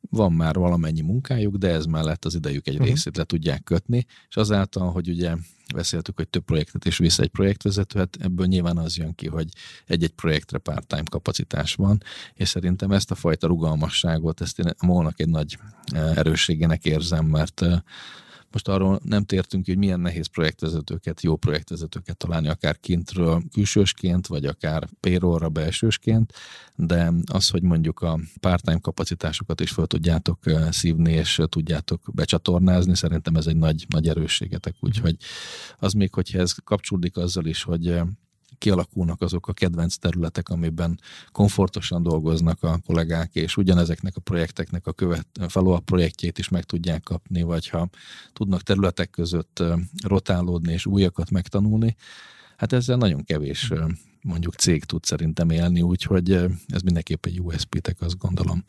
van már valamennyi munkájuk, de ez mellett az idejük egy uh-huh. részét le tudják kötni, és azáltal, hogy ugye beszéltük, hogy több projektet is visz egy projektvezető, hát ebből nyilván az jön ki, hogy egy-egy projektre part-time kapacitás van, és szerintem ezt a fajta rugalmasságot, ezt én a molnak egy nagy eh, erősségének érzem, mert eh, most arról nem tértünk hogy milyen nehéz projektvezetőket, jó projektvezetőket találni, akár kintről külsősként, vagy akár payrollra belsősként, de az, hogy mondjuk a part-time kapacitásokat is fel tudjátok szívni, és tudjátok becsatornázni, szerintem ez egy nagy, nagy erősségetek, úgyhogy az még, hogyha ez kapcsolódik azzal is, hogy kialakulnak azok a kedvenc területek, amiben komfortosan dolgoznak a kollégák, és ugyanezeknek a projekteknek a követ, follow projektjét is meg tudják kapni, vagy ha tudnak területek között rotálódni és újakat megtanulni, hát ezzel nagyon kevés mondjuk cég tud szerintem élni, úgyhogy ez mindenképp egy USP-tek, azt gondolom.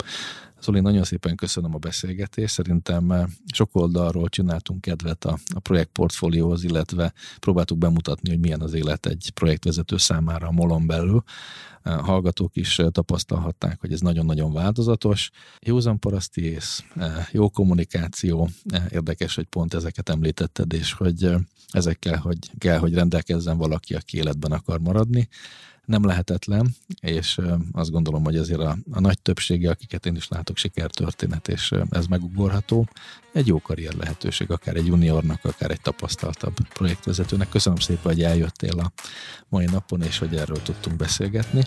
Zoli, nagyon szépen köszönöm a beszélgetést. Szerintem sok oldalról csináltunk kedvet a, a projektportfólióhoz, illetve próbáltuk bemutatni, hogy milyen az élet egy projektvezető számára a molon belül. A hallgatók is tapasztalhatták, hogy ez nagyon-nagyon változatos. Józan paraszti ész, jó kommunikáció, érdekes, hogy pont ezeket említetted, és hogy ezekkel, hogy kell, hogy rendelkezzen valaki, aki életben akar maradni nem lehetetlen, és azt gondolom, hogy azért a, a nagy többsége, akiket én is látok, sikertörténet, és ez megugorható. Egy jó karrier lehetőség, akár egy juniornak, akár egy tapasztaltabb projektvezetőnek. Köszönöm szépen, hogy eljöttél a mai napon, és hogy erről tudtunk beszélgetni,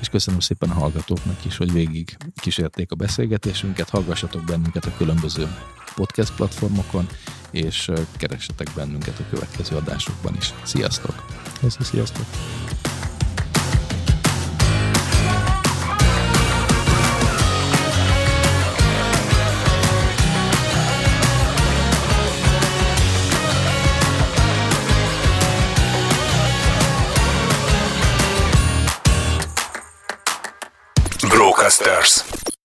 és köszönöm szépen a hallgatóknak is, hogy végig kísérték a beszélgetésünket, hallgassatok bennünket a különböző podcast platformokon, és keressetek bennünket a következő adásokban is. Sziasztok! Köszönöm, sziasztok! Stars.